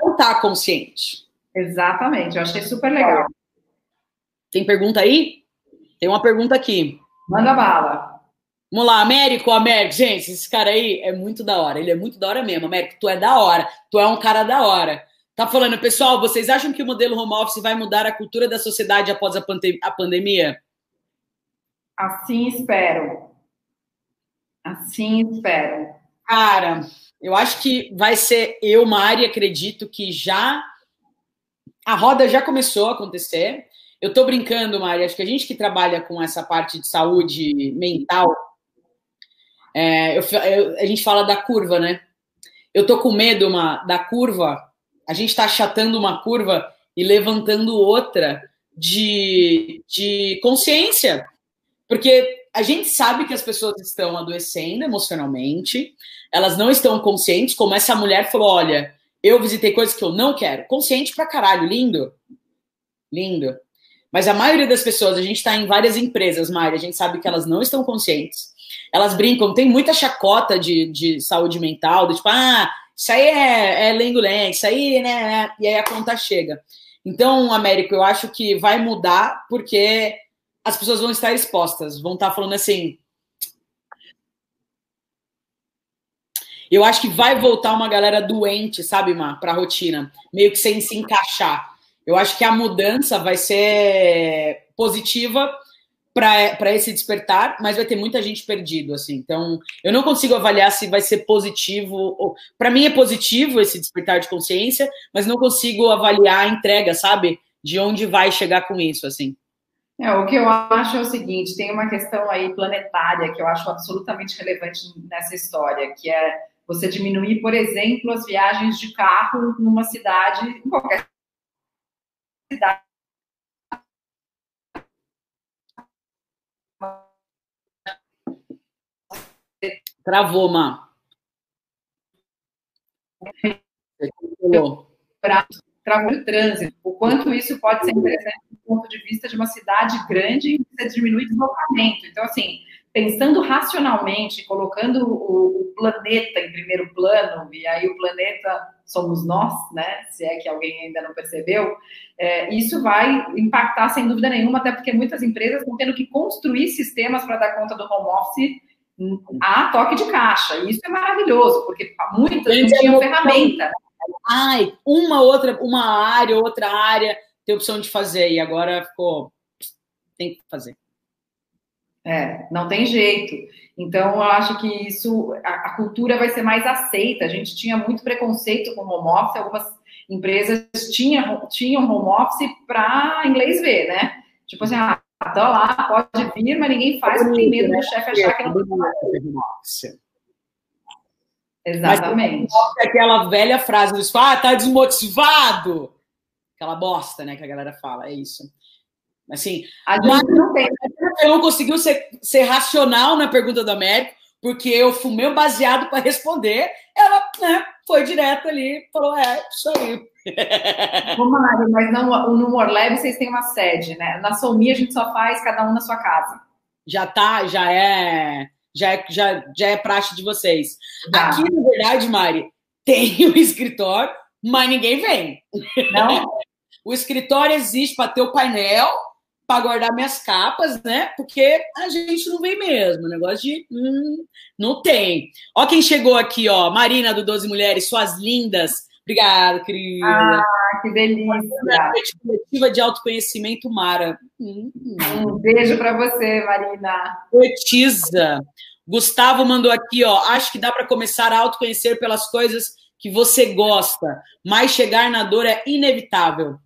Não tá consciente. Exatamente, eu achei super legal. Tem pergunta aí? Tem uma pergunta aqui. Manda bala. Vamos lá, Américo, Américo. Gente, esse cara aí é muito da hora. Ele é muito da hora mesmo, Américo. Tu é da hora. Tu é um cara da hora. Tá falando, pessoal, vocês acham que o modelo home office vai mudar a cultura da sociedade após a, pandem a pandemia? Assim espero. Assim espero. Cara, eu acho que vai ser eu, Mari, acredito que já a roda já começou a acontecer. Eu tô brincando, Mari, acho que a gente que trabalha com essa parte de saúde mental, é, eu, eu, a gente fala da curva, né? Eu tô com medo uma, da curva, a gente tá achatando uma curva e levantando outra de, de consciência. Porque a gente sabe que as pessoas estão adoecendo emocionalmente, elas não estão conscientes, como essa mulher falou: olha, eu visitei coisas que eu não quero. Consciente pra caralho, lindo. Lindo. Mas a maioria das pessoas, a gente está em várias empresas, Mari, a gente sabe que elas não estão conscientes. Elas brincam, tem muita chacota de, de saúde mental, do tipo, ah, isso aí é, é lengo-lengo, isso aí, né? E aí a conta chega. Então, Américo, eu acho que vai mudar porque as pessoas vão estar expostas, vão estar falando assim. Eu acho que vai voltar uma galera doente, sabe, Mar, para a rotina, meio que sem se encaixar. Eu acho que a mudança vai ser positiva para esse despertar, mas vai ter muita gente perdido, assim. Então, eu não consigo avaliar se vai ser positivo. Para mim é positivo esse despertar de consciência, mas não consigo avaliar a entrega, sabe? De onde vai chegar com isso, assim. É, o que eu acho é o seguinte, tem uma questão aí planetária que eu acho absolutamente relevante nessa história, que é você diminuir, por exemplo, as viagens de carro numa cidade, em qualquer cidade. Travou, Má. Travou o trânsito. O quanto isso pode ser interessante ponto de vista de uma cidade grande, você diminui o deslocamento. Então, assim, pensando racionalmente, colocando o, o, planeta em primeiro plano, e aí o planeta somos nós, né? Se é que alguém ainda não percebeu, é, isso vai impactar sem dúvida nenhuma, até porque muitas empresas estão tendo que construir sistemas para dar conta do home office a toque de caixa. E isso é maravilhoso, porque muitas não tinham ferramenta. Ai, uma outra, uma área, outra área tem opção de fazer, e agora ficou. Tem que fazer. É, não tem jeito. Então, eu acho que isso, a, a, cultura vai ser mais aceita. A gente tinha muito preconceito com home office, algumas empresas tinham, tinham home office para inglês ver, né? Tipo assim, ah, tá lá, pode vir, mas ninguém faz, porque tem medo do chefe achar que não pode. Exatamente. Mas, aquela velha frase do ah, tá desmotivado. Aquela bosta, né, que a galera fala, é isso. Assim, a gente não tem. Não conseguiu ser, ser racional na pergunta do Américo, porque eu fumei um baseado para responder. Ela né, foi direto ali, falou: é, isso aí. [LAUGHS] Vamos lá, mas não, no Leve vocês têm uma sede, né? Na Somi a gente só faz cada um na sua casa. Já tá, já é, já é, já, já é praxe de vocês. Tá. Aqui, na verdade, Mari, tem o [LAUGHS] escritório, mas ninguém vem. Não? [LAUGHS] o escritório existe para ter o painel, para guardar minhas capas, né? Porque a gente não vem mesmo. O negócio de. Hum, não tem. Ó, quem chegou aqui, ó. Marina do 12 Mulheres, suas lindas. Obrigada, querida. Ah, que delícia. Coletiva de autoconhecimento, Mara. Hum, um beijo para você, Marina. Poetisa. Gustavo mandou aqui, ó. Acho que dá para começar a autoconhecer pelas coisas que você gosta, mas chegar na dor é inevitável.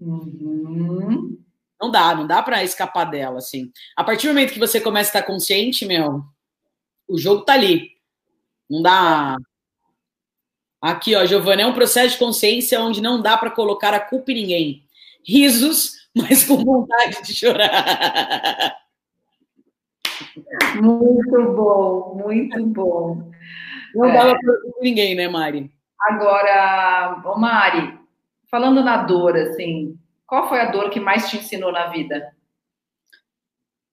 Uhum. Não dá, não dá para escapar dela, assim. A partir do momento que você começa a estar consciente, meu, o jogo tá ali. Não dá. Aqui, ó, Giovana, é um processo de consciência onde não dá para colocar a culpa em ninguém. Risos, [LAUGHS] mas com vontade de chorar. Muito bom, muito bom. Não dá é. para ninguém, né, Mari? Agora, ô Mari, falando na dor, assim, qual foi a dor que mais te ensinou na vida?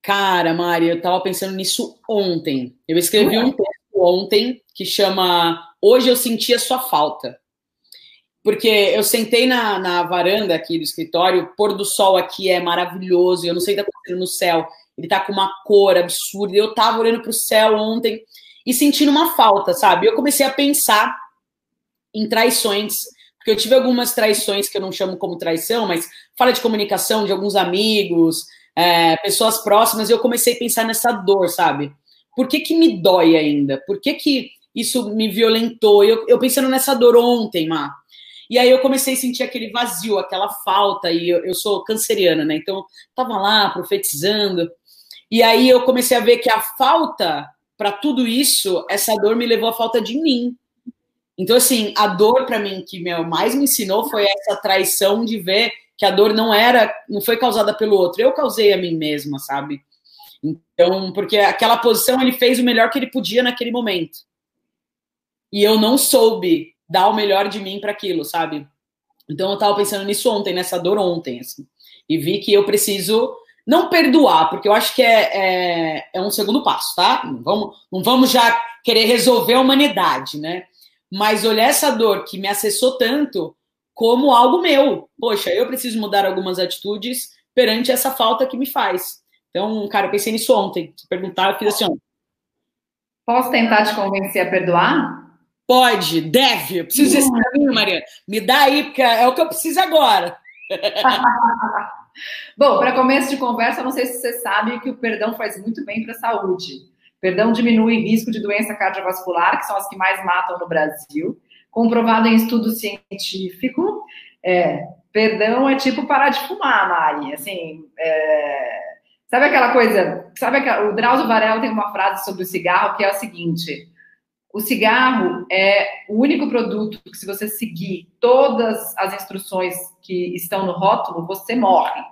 Cara, Mari, eu tava pensando nisso ontem. Eu escrevi um texto ontem que chama Hoje eu senti a sua falta. Porque eu sentei na, na varanda aqui do escritório, o pôr do sol aqui é maravilhoso, eu não sei o que tá acontecendo no céu, ele tá com uma cor absurda. Eu tava olhando pro céu ontem e sentindo uma falta, sabe? Eu comecei a pensar em traições porque eu tive algumas traições que eu não chamo como traição, mas fala de comunicação de alguns amigos, é, pessoas próximas, e eu comecei a pensar nessa dor, sabe? Por que, que me dói ainda? Por que, que isso me violentou? Eu, eu pensando nessa dor ontem, Má. E aí eu comecei a sentir aquele vazio, aquela falta, e eu, eu sou canceriana, né? Então, tava lá profetizando. E aí eu comecei a ver que a falta para tudo isso, essa dor me levou à falta de mim. Então, assim, a dor para mim que meu, mais me ensinou foi essa traição de ver que a dor não era, não foi causada pelo outro, eu causei a mim mesma, sabe? Então, porque aquela posição ele fez o melhor que ele podia naquele momento. E eu não soube dar o melhor de mim para aquilo, sabe? Então eu tava pensando nisso ontem, nessa dor ontem, assim. E vi que eu preciso não perdoar, porque eu acho que é, é, é um segundo passo, tá? Não vamos, não vamos já querer resolver a humanidade, né? Mas olhar essa dor que me acessou tanto como algo meu. Poxa, eu preciso mudar algumas atitudes perante essa falta que me faz. Então, cara, eu pensei nisso ontem. Se perguntar, eu fiz assim: ó. Posso tentar te convencer a perdoar? Pode, deve. Eu preciso desse caminho, Maria. Me dá aí, porque é o que eu preciso agora. [LAUGHS] Bom, para começo de conversa, não sei se você sabe que o perdão faz muito bem para a saúde. Perdão diminui risco de doença cardiovascular, que são as que mais matam no Brasil, comprovado em estudo científico. É, perdão é tipo parar de fumar, Mari. Assim, é, sabe aquela coisa? Sabe aquela, o Drauzio Varela tem uma frase sobre o cigarro que é a seguinte: o cigarro é o único produto que, se você seguir todas as instruções que estão no rótulo, você morre.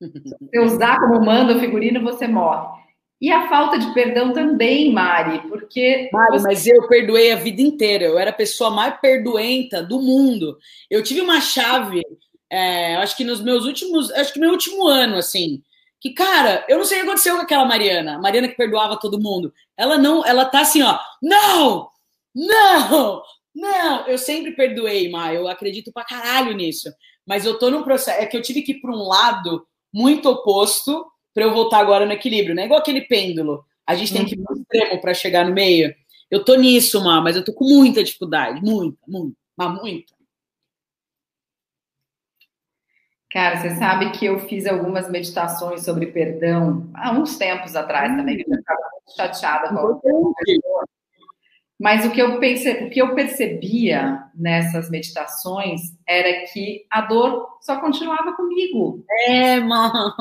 Se você usar como manda o figurino, você morre. E a falta de perdão também, Mari, porque. Mari, você... mas eu perdoei a vida inteira. Eu era a pessoa mais perdoenta do mundo. Eu tive uma chave, é, acho que nos meus últimos. Acho que meu último ano, assim. Que, cara, eu não sei o que aconteceu com aquela Mariana. Mariana que perdoava todo mundo. Ela não, ela tá assim, ó. Não! Não! Não, eu sempre perdoei, Ma. Eu acredito pra caralho nisso. Mas eu tô num processo. É que eu tive que ir pra um lado muito oposto para eu voltar agora no equilíbrio, né? Igual aquele pêndulo. A gente tem que ir pro extremo para chegar no meio. Eu tô nisso, Ma, mas eu tô com muita dificuldade. Muita, muita, mas muita. Cara, você sabe que eu fiz algumas meditações sobre perdão há uns tempos atrás também, que eu estava muito chateada com a pessoa. Mas o que eu pensei, o que eu percebia nessas meditações era que a dor só continuava comigo. É, mano.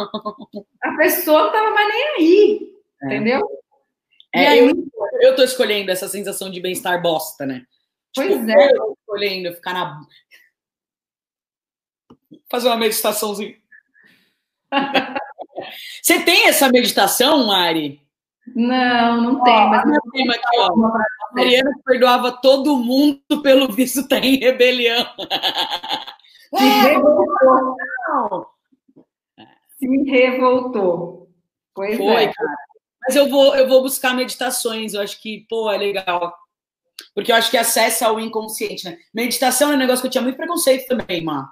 A pessoa não estava mais nem aí, é. entendeu? É, aí, eu, eu tô escolhendo essa sensação de bem-estar bosta, né? Pois tipo, é. Eu tô escolhendo ficar na. Fazer uma meditaçãozinha. [LAUGHS] Você tem essa meditação, Mari? Não, não tem. Mas não tem, aqui, ó. Mariana perdoava todo mundo, pelo visto tá em rebelião. [LAUGHS] Se revoltou. Se revoltou. Pois Foi, é. Cara. Mas eu vou, eu vou buscar meditações, eu acho que, pô, é legal. Porque eu acho que acessa ao inconsciente, né? Meditação é um negócio que eu tinha muito preconceito também, mano.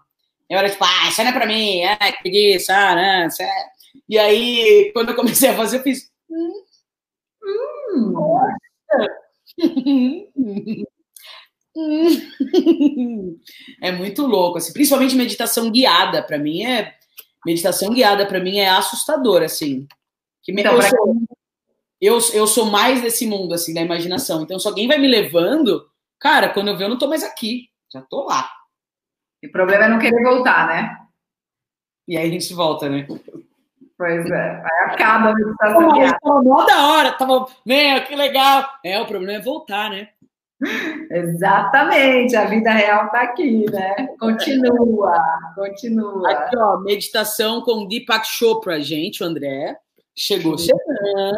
Eu era tipo, ah, isso não é pra mim, ah, que preguiça, ah, não, isso é... E aí, quando eu comecei a fazer, eu fiz. Hum, hum, [LAUGHS] é muito louco, assim, principalmente meditação guiada, para mim é meditação guiada para mim é assustador, assim. Que então, eu, sou, eu, eu sou mais desse mundo assim da imaginação. Então, se alguém vai me levando, cara, quando eu ver eu não tô mais aqui, já tô lá. E o problema é não querer voltar, né? E aí a gente volta, né? Pois é, acaba a meditação guiada. Tava mó da hora, tava, meu, que legal. É, o problema é voltar, né? Exatamente, a vida real tá aqui, né? Continua, continua. Aqui, ó, meditação com Deepak Chopra, gente, o André. Chegou chegando.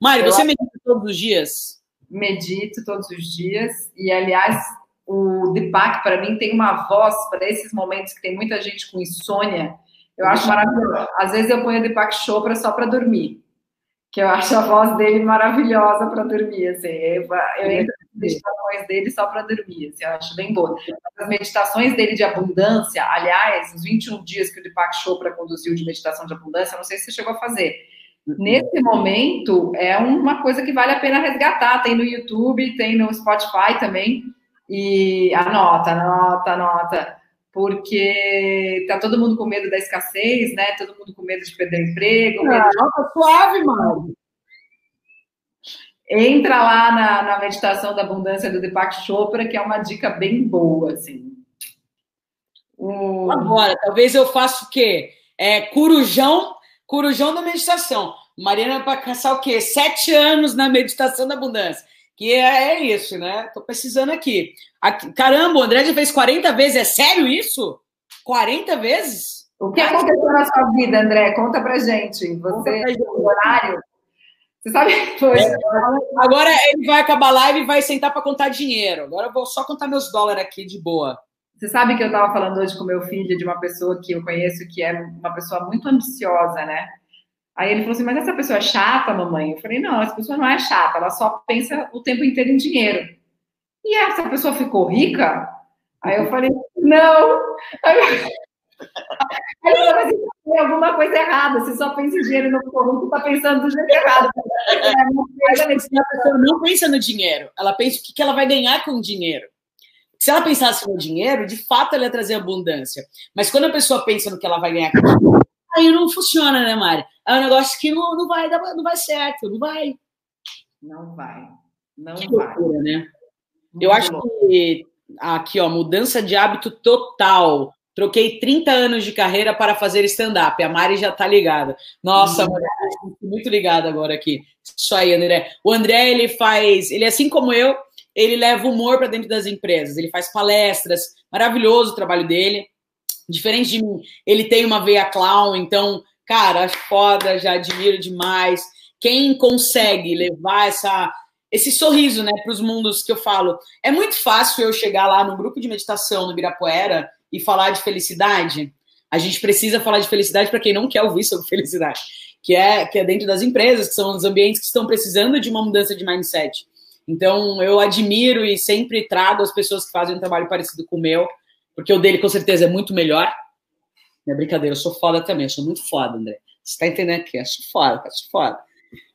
Mari, você medita todos os dias? Medito todos os dias. E, aliás, o Deepak, para mim, tem uma voz para esses momentos que tem muita gente com insônia eu acho maravilhoso. Às vezes eu ponho Deepak Chopra só para dormir, que eu acho a voz dele maravilhosa para dormir. Assim. Eu, eu entro nas meditações dele só para dormir, assim, eu acho bem boa. As meditações dele de abundância, aliás, os 21 dias que o Deepak Chopra conduziu de meditação de abundância, não sei se você chegou a fazer. Uhum. Nesse momento, é uma coisa que vale a pena resgatar. Tem no YouTube, tem no Spotify também. E anota, anota, anota porque tá todo mundo com medo da escassez, né? Todo mundo com medo de perder emprego. Ah, medo de... Nossa, suave, mano. Entra lá na, na meditação da abundância do Deepak Chopra, que é uma dica bem boa, assim. Um... Agora, talvez eu faça o quê? É, curujão, curujão da meditação. Mariana para caçar o quê? Sete anos na meditação da abundância. Que é, é isso, né? Tô precisando aqui. aqui. Caramba, o André já fez 40 vezes. É sério isso? 40 vezes? O que aconteceu na sua vida, André? Conta pra gente. Você, no horário. Você sabe? Foi. É, agora ele vai acabar a live e vai sentar para contar dinheiro. Agora eu vou só contar meus dólares aqui de boa. Você sabe que eu estava falando hoje com meu filho de uma pessoa que eu conheço que é uma pessoa muito ambiciosa, né? Aí ele falou assim: Mas essa pessoa é chata, mamãe? Eu falei: Não, essa pessoa não é chata, ela só pensa o tempo inteiro em dinheiro. E essa pessoa ficou rica? Aí eu falei: Não. [LAUGHS] Aí eu falei assim, tem alguma coisa errada. Você só pensa em dinheiro no você está pensando do jeito errado. a pessoa não pensa no dinheiro, ela pensa o que ela vai ganhar com o dinheiro. Se ela pensasse no dinheiro, de fato ela ia trazer abundância. Mas quando a pessoa pensa no que ela vai ganhar com o dinheiro, aí não funciona, né, Mari? É um negócio que não, não, vai, não vai certo, não vai. Não vai. Não que vai. Loucura, né? Eu acho que aqui, ó, mudança de hábito total. Troquei 30 anos de carreira para fazer stand-up. A Mari já tá ligada. Nossa, hum. muito ligada agora aqui. Isso aí, André. O André, ele faz. Ele, assim como eu, ele leva humor para dentro das empresas. Ele faz palestras. Maravilhoso o trabalho dele. Diferente de mim, ele tem uma veia clown, então, cara, foda, já admiro demais. Quem consegue levar essa, esse sorriso, né, para os mundos que eu falo. É muito fácil eu chegar lá no grupo de meditação no Birapuera e falar de felicidade. A gente precisa falar de felicidade para quem não quer ouvir sobre felicidade, que é que é dentro das empresas, que são os ambientes que estão precisando de uma mudança de mindset. Então, eu admiro e sempre trago as pessoas que fazem um trabalho parecido com o meu, porque o dele, com certeza, é muito melhor. Não é brincadeira, eu sou foda também, eu sou muito foda, André. Você tá entendendo aqui? Eu sou foda, eu sou foda.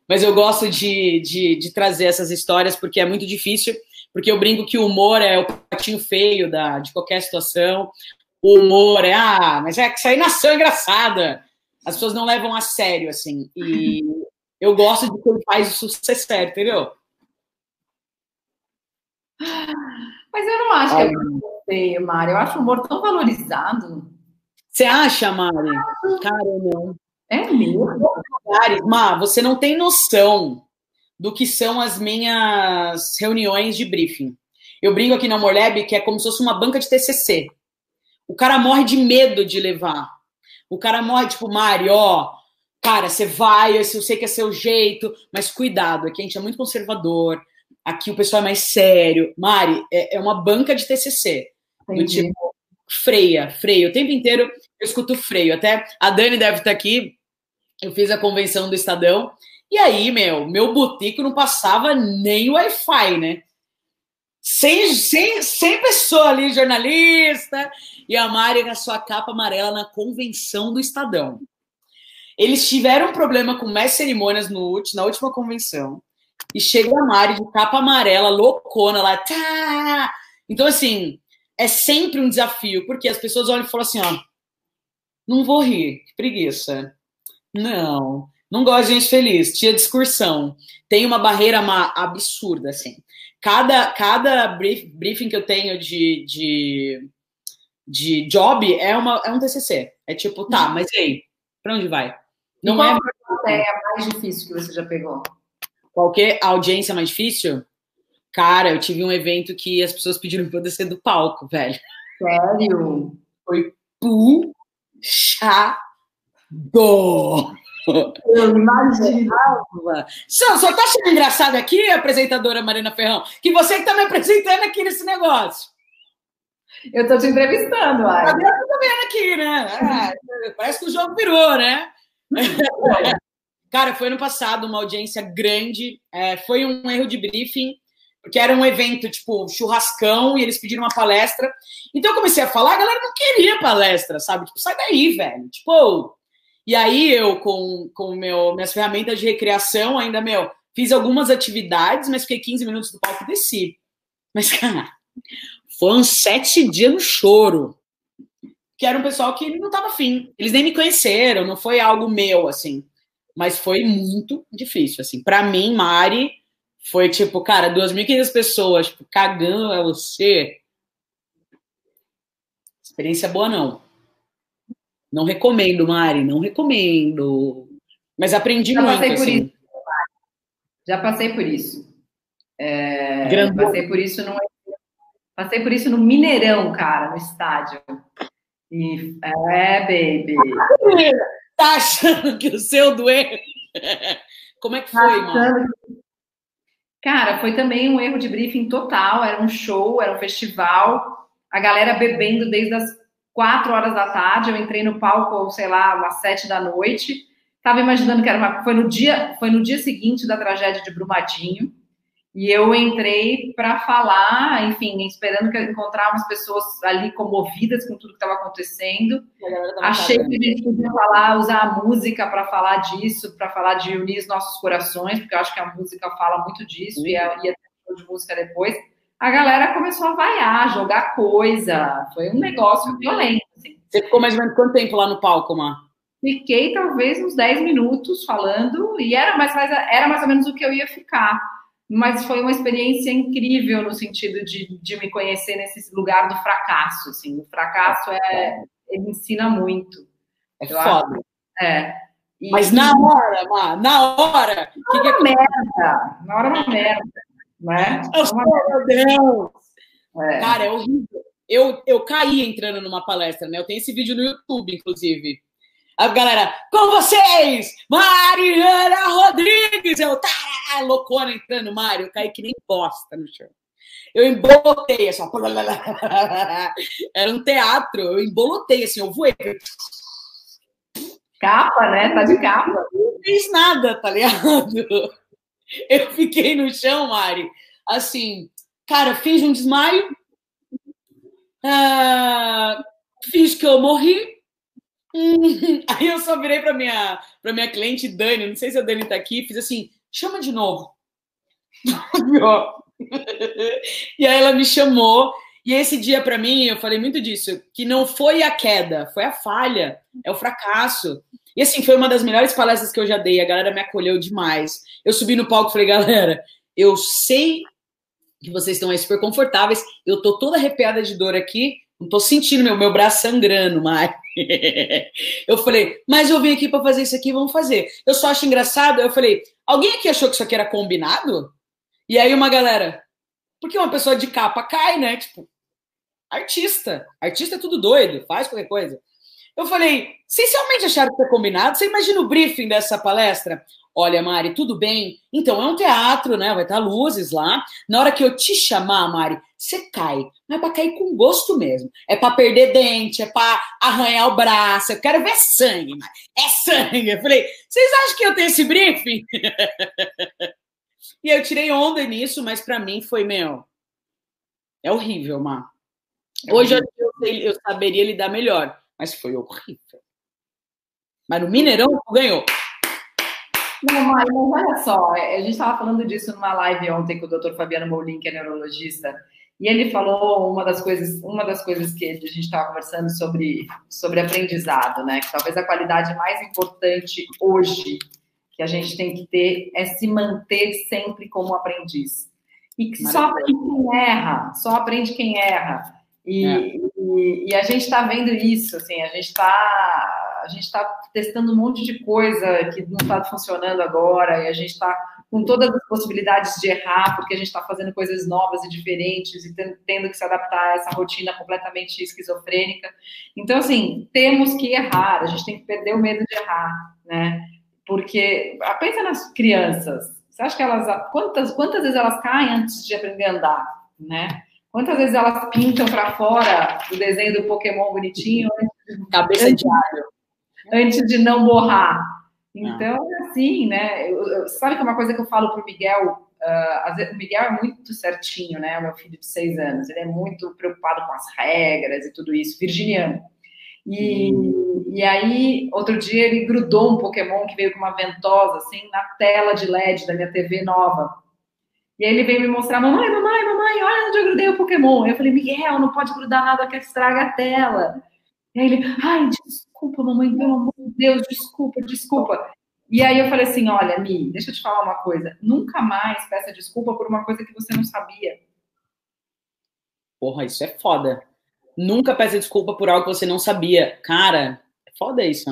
Mas eu gosto de, de, de trazer essas histórias porque é muito difícil, porque eu brinco que o humor é o patinho feio da, de qualquer situação. O humor é, ah, mas é que isso aí nasceu engraçada. As pessoas não levam a sério, assim. E eu gosto de quem faz isso ser sério, entendeu? Mas eu não acho que é feio, Mari. Eu acho o humor tão valorizado. Você acha, Mari? Cara, não. É mesmo? Mar, você não tem noção do que são as minhas reuniões de briefing. Eu brinco aqui na Morlab que é como se fosse uma banca de TCC. O cara morre de medo de levar. O cara morre, tipo, Mari, ó, cara, você vai, eu sei que é seu jeito, mas cuidado, aqui a gente é muito conservador, aqui o pessoal é mais sério. Mari, é, é uma banca de TCC. Do tipo, freia, freio. O tempo inteiro eu escuto freio. Até a Dani deve estar aqui, eu fiz a convenção do Estadão, e aí, meu, meu botico não passava nem Wi-Fi, né? Sem, sem, sem pessoa ali, jornalista, e a Mari com a sua capa amarela na convenção do Estadão. Eles tiveram um problema com mais cerimônias no, na última convenção, e chega a Mari de capa amarela, loucona lá, tá! Então, assim, é sempre um desafio, porque as pessoas olham e falam assim, ó, não vou rir, que preguiça. Não, não gosto de gente feliz. Tinha discursão. Tem uma barreira absurda, assim. Cada, cada brief, briefing que eu tenho de, de, de job é, uma, é um TCC. É tipo, tá, uhum. mas e aí? Pra onde vai? Não qual é a ideia mais difícil que você já pegou? Qualquer audiência mais difícil? Cara, eu tive um evento que as pessoas pediram pra eu descer do palco, velho. Sério? Foi puxado do. Eu imaginava. Só, só tá achando engraçado aqui, apresentadora Marina Ferrão, que você que tá me apresentando aqui nesse negócio. Eu tô te entrevistando, Ai. Tá vendo aqui, né? Ah, parece que o jogo virou, né? [LAUGHS] Cara, foi ano passado uma audiência grande. É, foi um erro de briefing, porque era um evento, tipo, churrascão, e eles pediram uma palestra. Então eu comecei a falar, a galera não queria palestra, sabe? Tipo, sai daí, velho. Tipo, e aí eu, com, com meu, minhas ferramentas de recreação, ainda, meu, fiz algumas atividades, mas fiquei 15 minutos do palco e desci. Mas, cara, foram sete dias no choro. Que era um pessoal que não tava afim. Eles nem me conheceram, não foi algo meu, assim. Mas foi muito difícil, assim. Para mim, Mari, foi tipo, cara, 2.500 pessoas tipo, cagando a você. Experiência boa, não. Não recomendo, Mari, não recomendo. Mas aprendi Já muito. Passei por assim. isso. Já passei por isso. É, passei por isso no passei por isso no Mineirão, cara, no estádio. E, é, baby. [LAUGHS] Tá achando que o seu doer? [LAUGHS] Como é que foi, tá mano? Cara, foi também um erro de briefing total. Era um show, era um festival. A galera bebendo desde as quatro horas da tarde, eu entrei no palco, sei lá, umas sete da noite. Estava imaginando que era uma, foi no dia, foi no dia seguinte da tragédia de Brumadinho. E eu entrei para falar, enfim, esperando que encontrar umas pessoas ali comovidas com tudo que estava acontecendo. Achei que a gente podia falar, usar a música para falar disso, para falar de unir os nossos corações, porque eu acho que a música fala muito disso, e ia ter um de música depois a galera começou a vaiar, jogar coisa. Foi um negócio violento. Assim. Você ficou mais ou menos quanto tempo lá no palco, Mar? Fiquei talvez uns 10 minutos falando, e era mais, era mais ou menos o que eu ia ficar. Mas foi uma experiência incrível no sentido de, de me conhecer nesse lugar do fracasso. Assim. O fracasso é. Ele ensina muito. É foda. Acho, é. E, Mas na hora, na hora. Na hora que que... merda. Na hora é uma merda né? Oh, meu Deus! É. Cara, é horrível. Eu, eu caí entrando numa palestra, né? Eu tenho esse vídeo no YouTube, inclusive. A galera, com vocês, Mariana Rodrigues! Eu, tá, loucona entrando, Mário. Eu caí que nem bosta no chão. Eu embolotei, assim, [LAUGHS] Era um teatro, eu embolotei, assim, eu voei. Capa, né? Tá de capa. Não fiz nada, tá ligado? Eu fiquei no chão, Mari. assim, cara, fiz um desmaio, uh, fiz que eu morri. Hum, [LAUGHS] aí eu só virei para minha para minha cliente Dani, não sei se a Dani tá aqui, fiz assim, chama de novo. [LAUGHS] e aí ela me chamou e esse dia para mim, eu falei muito disso, que não foi a queda, foi a falha, é o fracasso. E assim, foi uma das melhores palestras que eu já dei, a galera me acolheu demais. Eu subi no palco e falei, galera, eu sei que vocês estão aí super confortáveis, eu tô toda arrepiada de dor aqui, não tô sentindo meu, meu braço sangrando mais. [LAUGHS] eu falei, mas eu vim aqui para fazer isso aqui, vamos fazer. Eu só acho engraçado, eu falei, alguém aqui achou que isso aqui era combinado? E aí uma galera, porque uma pessoa de capa cai, né? Tipo, artista. Artista é tudo doido, faz qualquer coisa. Eu falei, vocês realmente acharam que foi combinado? Você imagina o briefing dessa palestra? Olha, Mari, tudo bem? Então, é um teatro, né? Vai estar luzes lá. Na hora que eu te chamar, Mari, você cai. Não é para cair com gosto mesmo. É para perder dente, é para arranhar o braço. Eu quero ver sangue, Mari. É sangue. Eu falei, vocês acham que eu tenho esse briefing? [LAUGHS] e eu tirei onda nisso, mas para mim foi, meu, é horrível, Mar. É Hoje eu, eu, saberia lidar melhor, mas foi horrível. Mas no Mineirão ganhou. Não, mas, olha só, é, a gente estava falando disso numa live ontem com o Dr. Fabiano Moulin, que é neurologista, e ele falou uma das coisas, uma das coisas que a gente estava conversando sobre, sobre aprendizado, né? Que talvez a qualidade mais importante hoje que a gente tem que ter é se manter sempre como aprendiz. E só aprende quem erra, só aprende quem erra. E, é. e, e, a gente está vendo isso, assim, a gente está a gente está testando um monte de coisa que não está funcionando agora, e a gente está com todas as possibilidades de errar, porque a gente está fazendo coisas novas e diferentes e tendo que se adaptar a essa rotina completamente esquizofrênica. Então, assim, temos que errar, a gente tem que perder o medo de errar, né? Porque, pensa nas crianças, você acha que elas, quantas, quantas vezes elas caem antes de aprender a andar, né? Quantas vezes elas pintam para fora o desenho do Pokémon bonitinho? Cabeça de alho. Antes de não borrar. Então, assim, né? Eu, eu, sabe que é uma coisa que eu falo para o Miguel? Uh, vezes, o Miguel é muito certinho, né? O meu filho de seis anos. Ele é muito preocupado com as regras e tudo isso, virginiano. E, hum. e aí, outro dia, ele grudou um Pokémon que veio com uma ventosa, assim, na tela de LED da minha TV nova. E aí ele veio me mostrar, mamãe, mamãe, mamãe, olha onde eu grudei o Pokémon. Eu falei, Miguel, não pode grudar nada que estraga a tela. E aí ele, ai, desculpa, mamãe, pelo amor de Deus, desculpa, desculpa. E aí eu falei assim, olha, Mi, deixa eu te falar uma coisa. Nunca mais peça desculpa por uma coisa que você não sabia. Porra, isso é foda. Nunca peça desculpa por algo que você não sabia. Cara, é foda isso.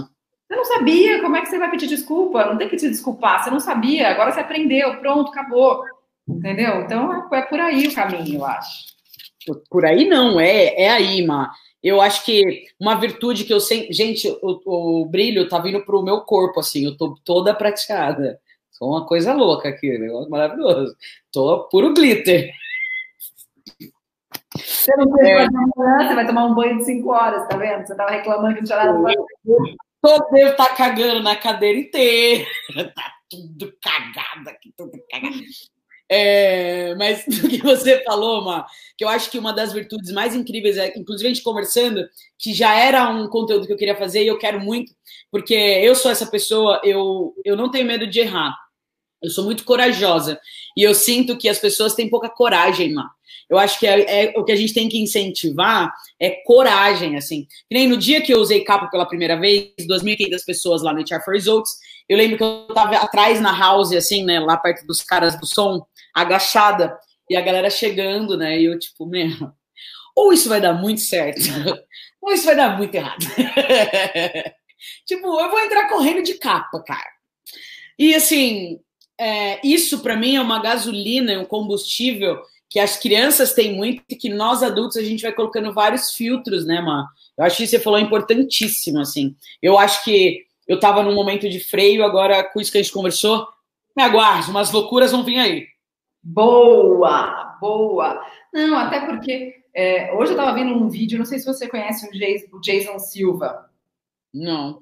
Você não sabia, como é que você vai pedir desculpa? Não tem que se desculpar, você não sabia, agora você aprendeu, pronto, acabou. Entendeu? Então é, é por aí o caminho, eu acho. Por aí não, é, é aí, Má. Eu acho que uma virtude que eu sempre. Gente, o, o brilho tá vindo pro meu corpo, assim, eu tô toda prateada. Sou uma coisa louca aqui, negócio maravilhoso. Tô puro glitter. Você não fez é. você vai tomar um banho de 5 horas, tá vendo? Você tava reclamando que não tinha nada Tô, devo estar tá cagando na cadeira inteira. [LAUGHS] Tá tudo cagado aqui, tudo cagado. É, mas [LAUGHS] do que você falou, Ma, que eu acho que uma das virtudes mais incríveis é, inclusive a gente conversando, que já era um conteúdo que eu queria fazer e eu quero muito, porque eu sou essa pessoa, eu, eu não tenho medo de errar. Eu sou muito corajosa e eu sinto que as pessoas têm pouca coragem, Ma. Eu acho que é, é, o que a gente tem que incentivar é coragem, assim. Que nem no dia que eu usei capa pela primeira vez, 2.500 pessoas lá no HR for Results, eu lembro que eu tava atrás na house, assim, né, lá perto dos caras do som, agachada, e a galera chegando, né? E eu, tipo, meu, ou isso vai dar muito certo, [LAUGHS] ou isso vai dar muito errado. [LAUGHS] tipo, eu vou entrar correndo de capa, cara. E assim, é, isso para mim é uma gasolina, um combustível que as crianças têm muito e que nós adultos a gente vai colocando vários filtros, né, Má? Eu acho que você falou importantíssimo, assim. Eu acho que eu tava num momento de freio, agora com isso que a gente conversou, me aguarde, umas loucuras vão vir aí. Boa, boa. Não, até porque é, hoje eu estava vendo um vídeo, não sei se você conhece o Jason, Jason Silva. Não.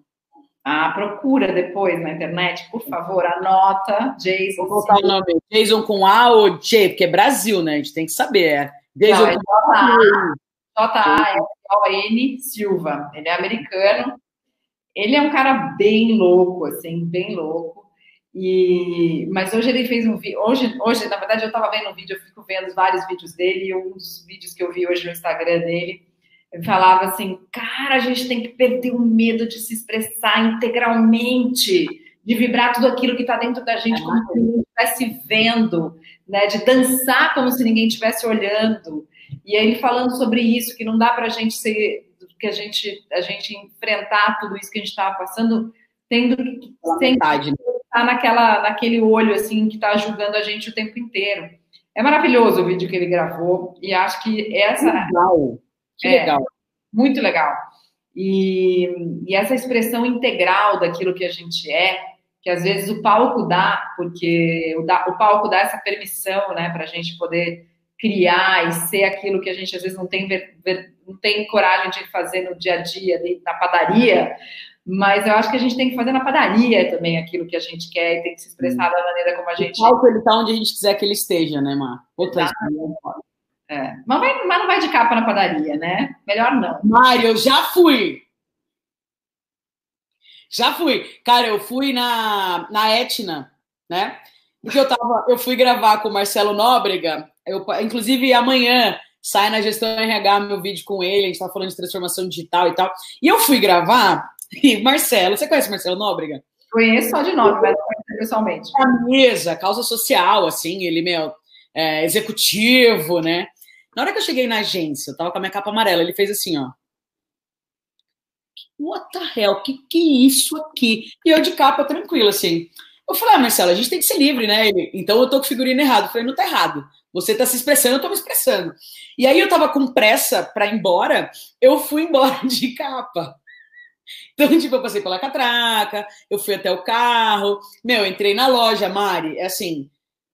Ah, procura depois na internet, por favor, anota Jason. Vou botar o nome. Jason com A ou J, porque é Brasil, né? A gente tem que saber. É. Jason Não, é J-A-N Silva. Ele é americano. Ele é um cara bem louco, assim, bem louco. E, mas hoje ele fez um vídeo. Hoje, hoje, na verdade, eu estava vendo um vídeo, eu fico vendo vários vídeos dele, e um dos vídeos que eu vi hoje no Instagram dele falava assim, cara, a gente tem que perder o medo de se expressar integralmente, de vibrar tudo aquilo que está dentro da gente como se ninguém estivesse vendo, né? De dançar como se ninguém estivesse olhando. E ele falando sobre isso, que não dá para a gente ser, que a gente, a gente enfrentar tudo isso que a gente estava passando, tendo que né? Naquela, naquele olho assim que está julgando a gente o tempo inteiro. É maravilhoso o vídeo que ele gravou e acho que essa Legal. Que é, legal. Muito legal. E, e, essa expressão integral daquilo que a gente é, que às vezes o palco dá, porque o, dá, o palco dá essa permissão, né, para a gente poder criar e ser aquilo que a gente às vezes não tem, ver, ver, não tem coragem de fazer no dia a dia, na padaria, mas eu acho que a gente tem que fazer na padaria também aquilo que a gente quer e tem que se expressar da maneira como a gente. O palco ele tá onde a gente quiser que ele esteja, né, Mar? Outra é. Mas, vai, mas não vai de capa na padaria, né? Melhor não. Mário, eu já fui. Já fui. Cara, eu fui na, na Etna, né? Porque eu tava, eu fui gravar com o Marcelo Nóbrega. Eu, inclusive, amanhã sai na gestão RH meu vídeo com ele. A gente tá falando de transformação digital e tal. E eu fui gravar. E Marcelo, você conhece o Marcelo Nóbrega? Conheço só de nome, mas não conheço pessoalmente. A mesa, causa social, assim, ele, meu, é, executivo, né? Na hora que eu cheguei na agência, eu tava com a minha capa amarela, ele fez assim, ó. What the hell? Que que é isso aqui? E eu de capa tranquila, assim. Eu falei, ah, Marcelo, a gente tem que ser livre, né? Ele, então eu tô com figurino errado. Eu falei, não tá errado. Você tá se expressando, eu tô me expressando. E aí eu tava com pressa pra ir embora, eu fui embora [LAUGHS] de capa. Então, [LAUGHS] tipo, eu passei pela catraca, eu fui até o carro, meu, entrei na loja, Mari, é assim,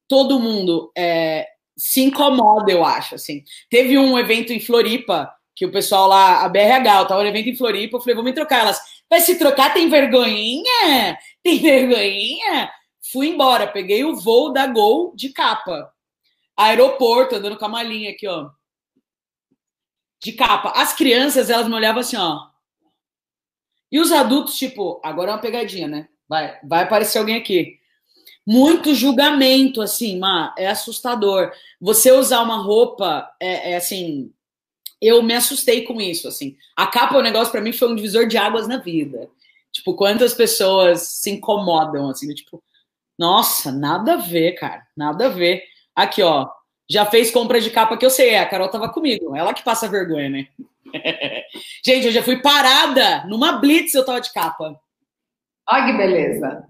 todo mundo é, se incomoda, eu acho, assim. Teve um evento em Floripa, que o pessoal lá, a BRH, eu tava no evento em Floripa, eu falei, vamos trocar. Elas, vai se trocar? Tem vergonhinha? Tem vergonhinha? Fui embora, peguei o voo da Gol de capa. Aeroporto, andando com a malinha aqui, ó. De capa. As crianças, elas me olhavam assim, ó. E os adultos, tipo, agora é uma pegadinha, né? Vai, vai aparecer alguém aqui muito julgamento, assim, Má, é assustador. Você usar uma roupa, é, é, assim, eu me assustei com isso, assim. A capa, o negócio para mim foi um divisor de águas na vida. Tipo, quantas pessoas se incomodam, assim, tipo, nossa, nada a ver, cara, nada a ver. Aqui, ó, já fez compra de capa que eu sei, a Carol tava comigo, ela que passa vergonha, né? [LAUGHS] Gente, eu já fui parada numa blitz, eu tava de capa. Olha que beleza.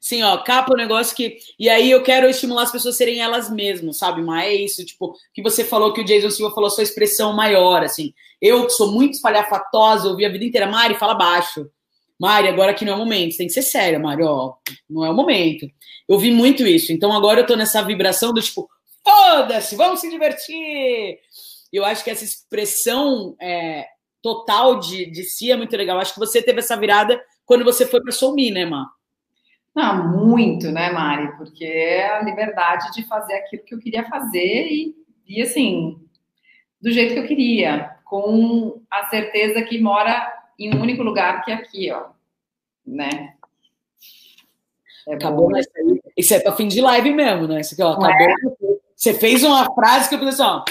Sim, ó, capa é um negócio que. E aí eu quero estimular as pessoas a serem elas mesmas, sabe? Mas é isso, tipo, que você falou que o Jason Silva falou sua expressão maior, assim. Eu, que sou muito espalhafatosa, ouvi a vida inteira, Mari, fala baixo. Mari, agora que não é o momento, você tem que ser séria, Mari, ó, não é o momento. Eu vi muito isso. Então agora eu tô nessa vibração do tipo, foda-se, vamos se divertir. Eu acho que essa expressão é, total de, de si é muito legal. Acho que você teve essa virada quando você foi para Soul Me, né, Má? Não, muito, né, Mari? Porque é a liberdade de fazer aquilo que eu queria fazer e, e assim, do jeito que eu queria, com a certeza que mora em um único lugar que é aqui, ó, né? É acabou, mas isso é para fim de live mesmo, né? Isso aqui, ó, acabou. É? Você fez uma frase que eu pensei assim, ó.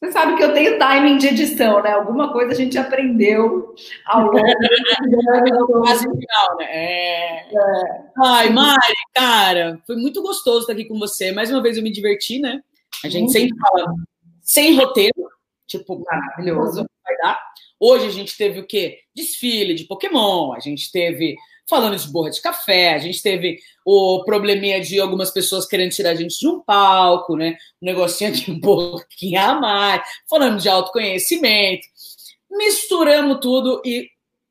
Você sabe que eu tenho timing de edição, né? Alguma coisa a gente aprendeu ao longo [LAUGHS] do final, né? É... É. Ai, Mari, cara, foi muito gostoso estar aqui com você. Mais uma vez eu me diverti, né? A gente sempre fala sem roteiro, tipo, maravilhoso, vai dar. Hoje a gente teve o quê? Desfile de Pokémon, a gente teve falando de borra de café, a gente teve o probleminha de algumas pessoas querendo tirar a gente de um palco, né? Um negocinho de [LAUGHS] um pouquinho a mais, falando de autoconhecimento. Misturamos tudo e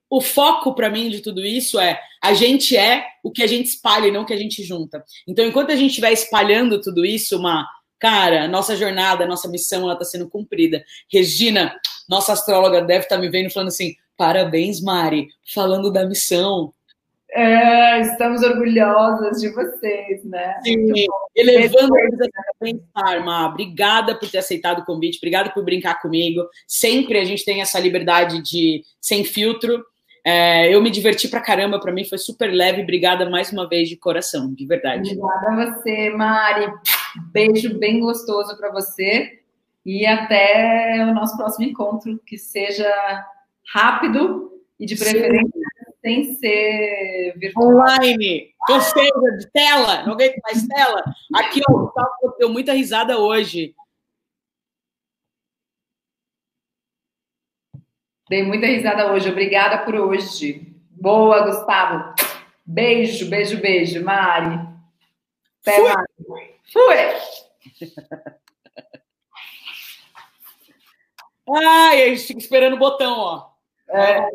o foco para mim de tudo isso é a gente é o que a gente espalha e não o que a gente junta. Então, enquanto a gente estiver espalhando tudo isso, uma Cara, nossa jornada, nossa missão, ela está sendo cumprida. Regina, nossa astróloga, deve estar tá me vendo falando assim: parabéns, Mari, falando da missão. É, estamos orgulhosas de vocês, né? Sim, elevando a bem-estar, Má. Obrigada por ter aceitado o convite, obrigada por brincar comigo. Sempre a gente tem essa liberdade de sem filtro. É, eu me diverti pra caramba, para mim foi super leve. Obrigada mais uma vez de coração, de verdade. Obrigada a você, Mari. Beijo bem gostoso para você e até o nosso próximo encontro, que seja rápido e de preferência. Sem ser virtual. Online, ou seja, de tela, não aguento mais tela. Aqui, ó, o Gustavo deu muita risada hoje. Dei muita risada hoje. Obrigada por hoje. Boa, Gustavo. Beijo, beijo, beijo. Mari. Até Fui. mais. Fui! Ai, a gente fica esperando o botão, ó. É.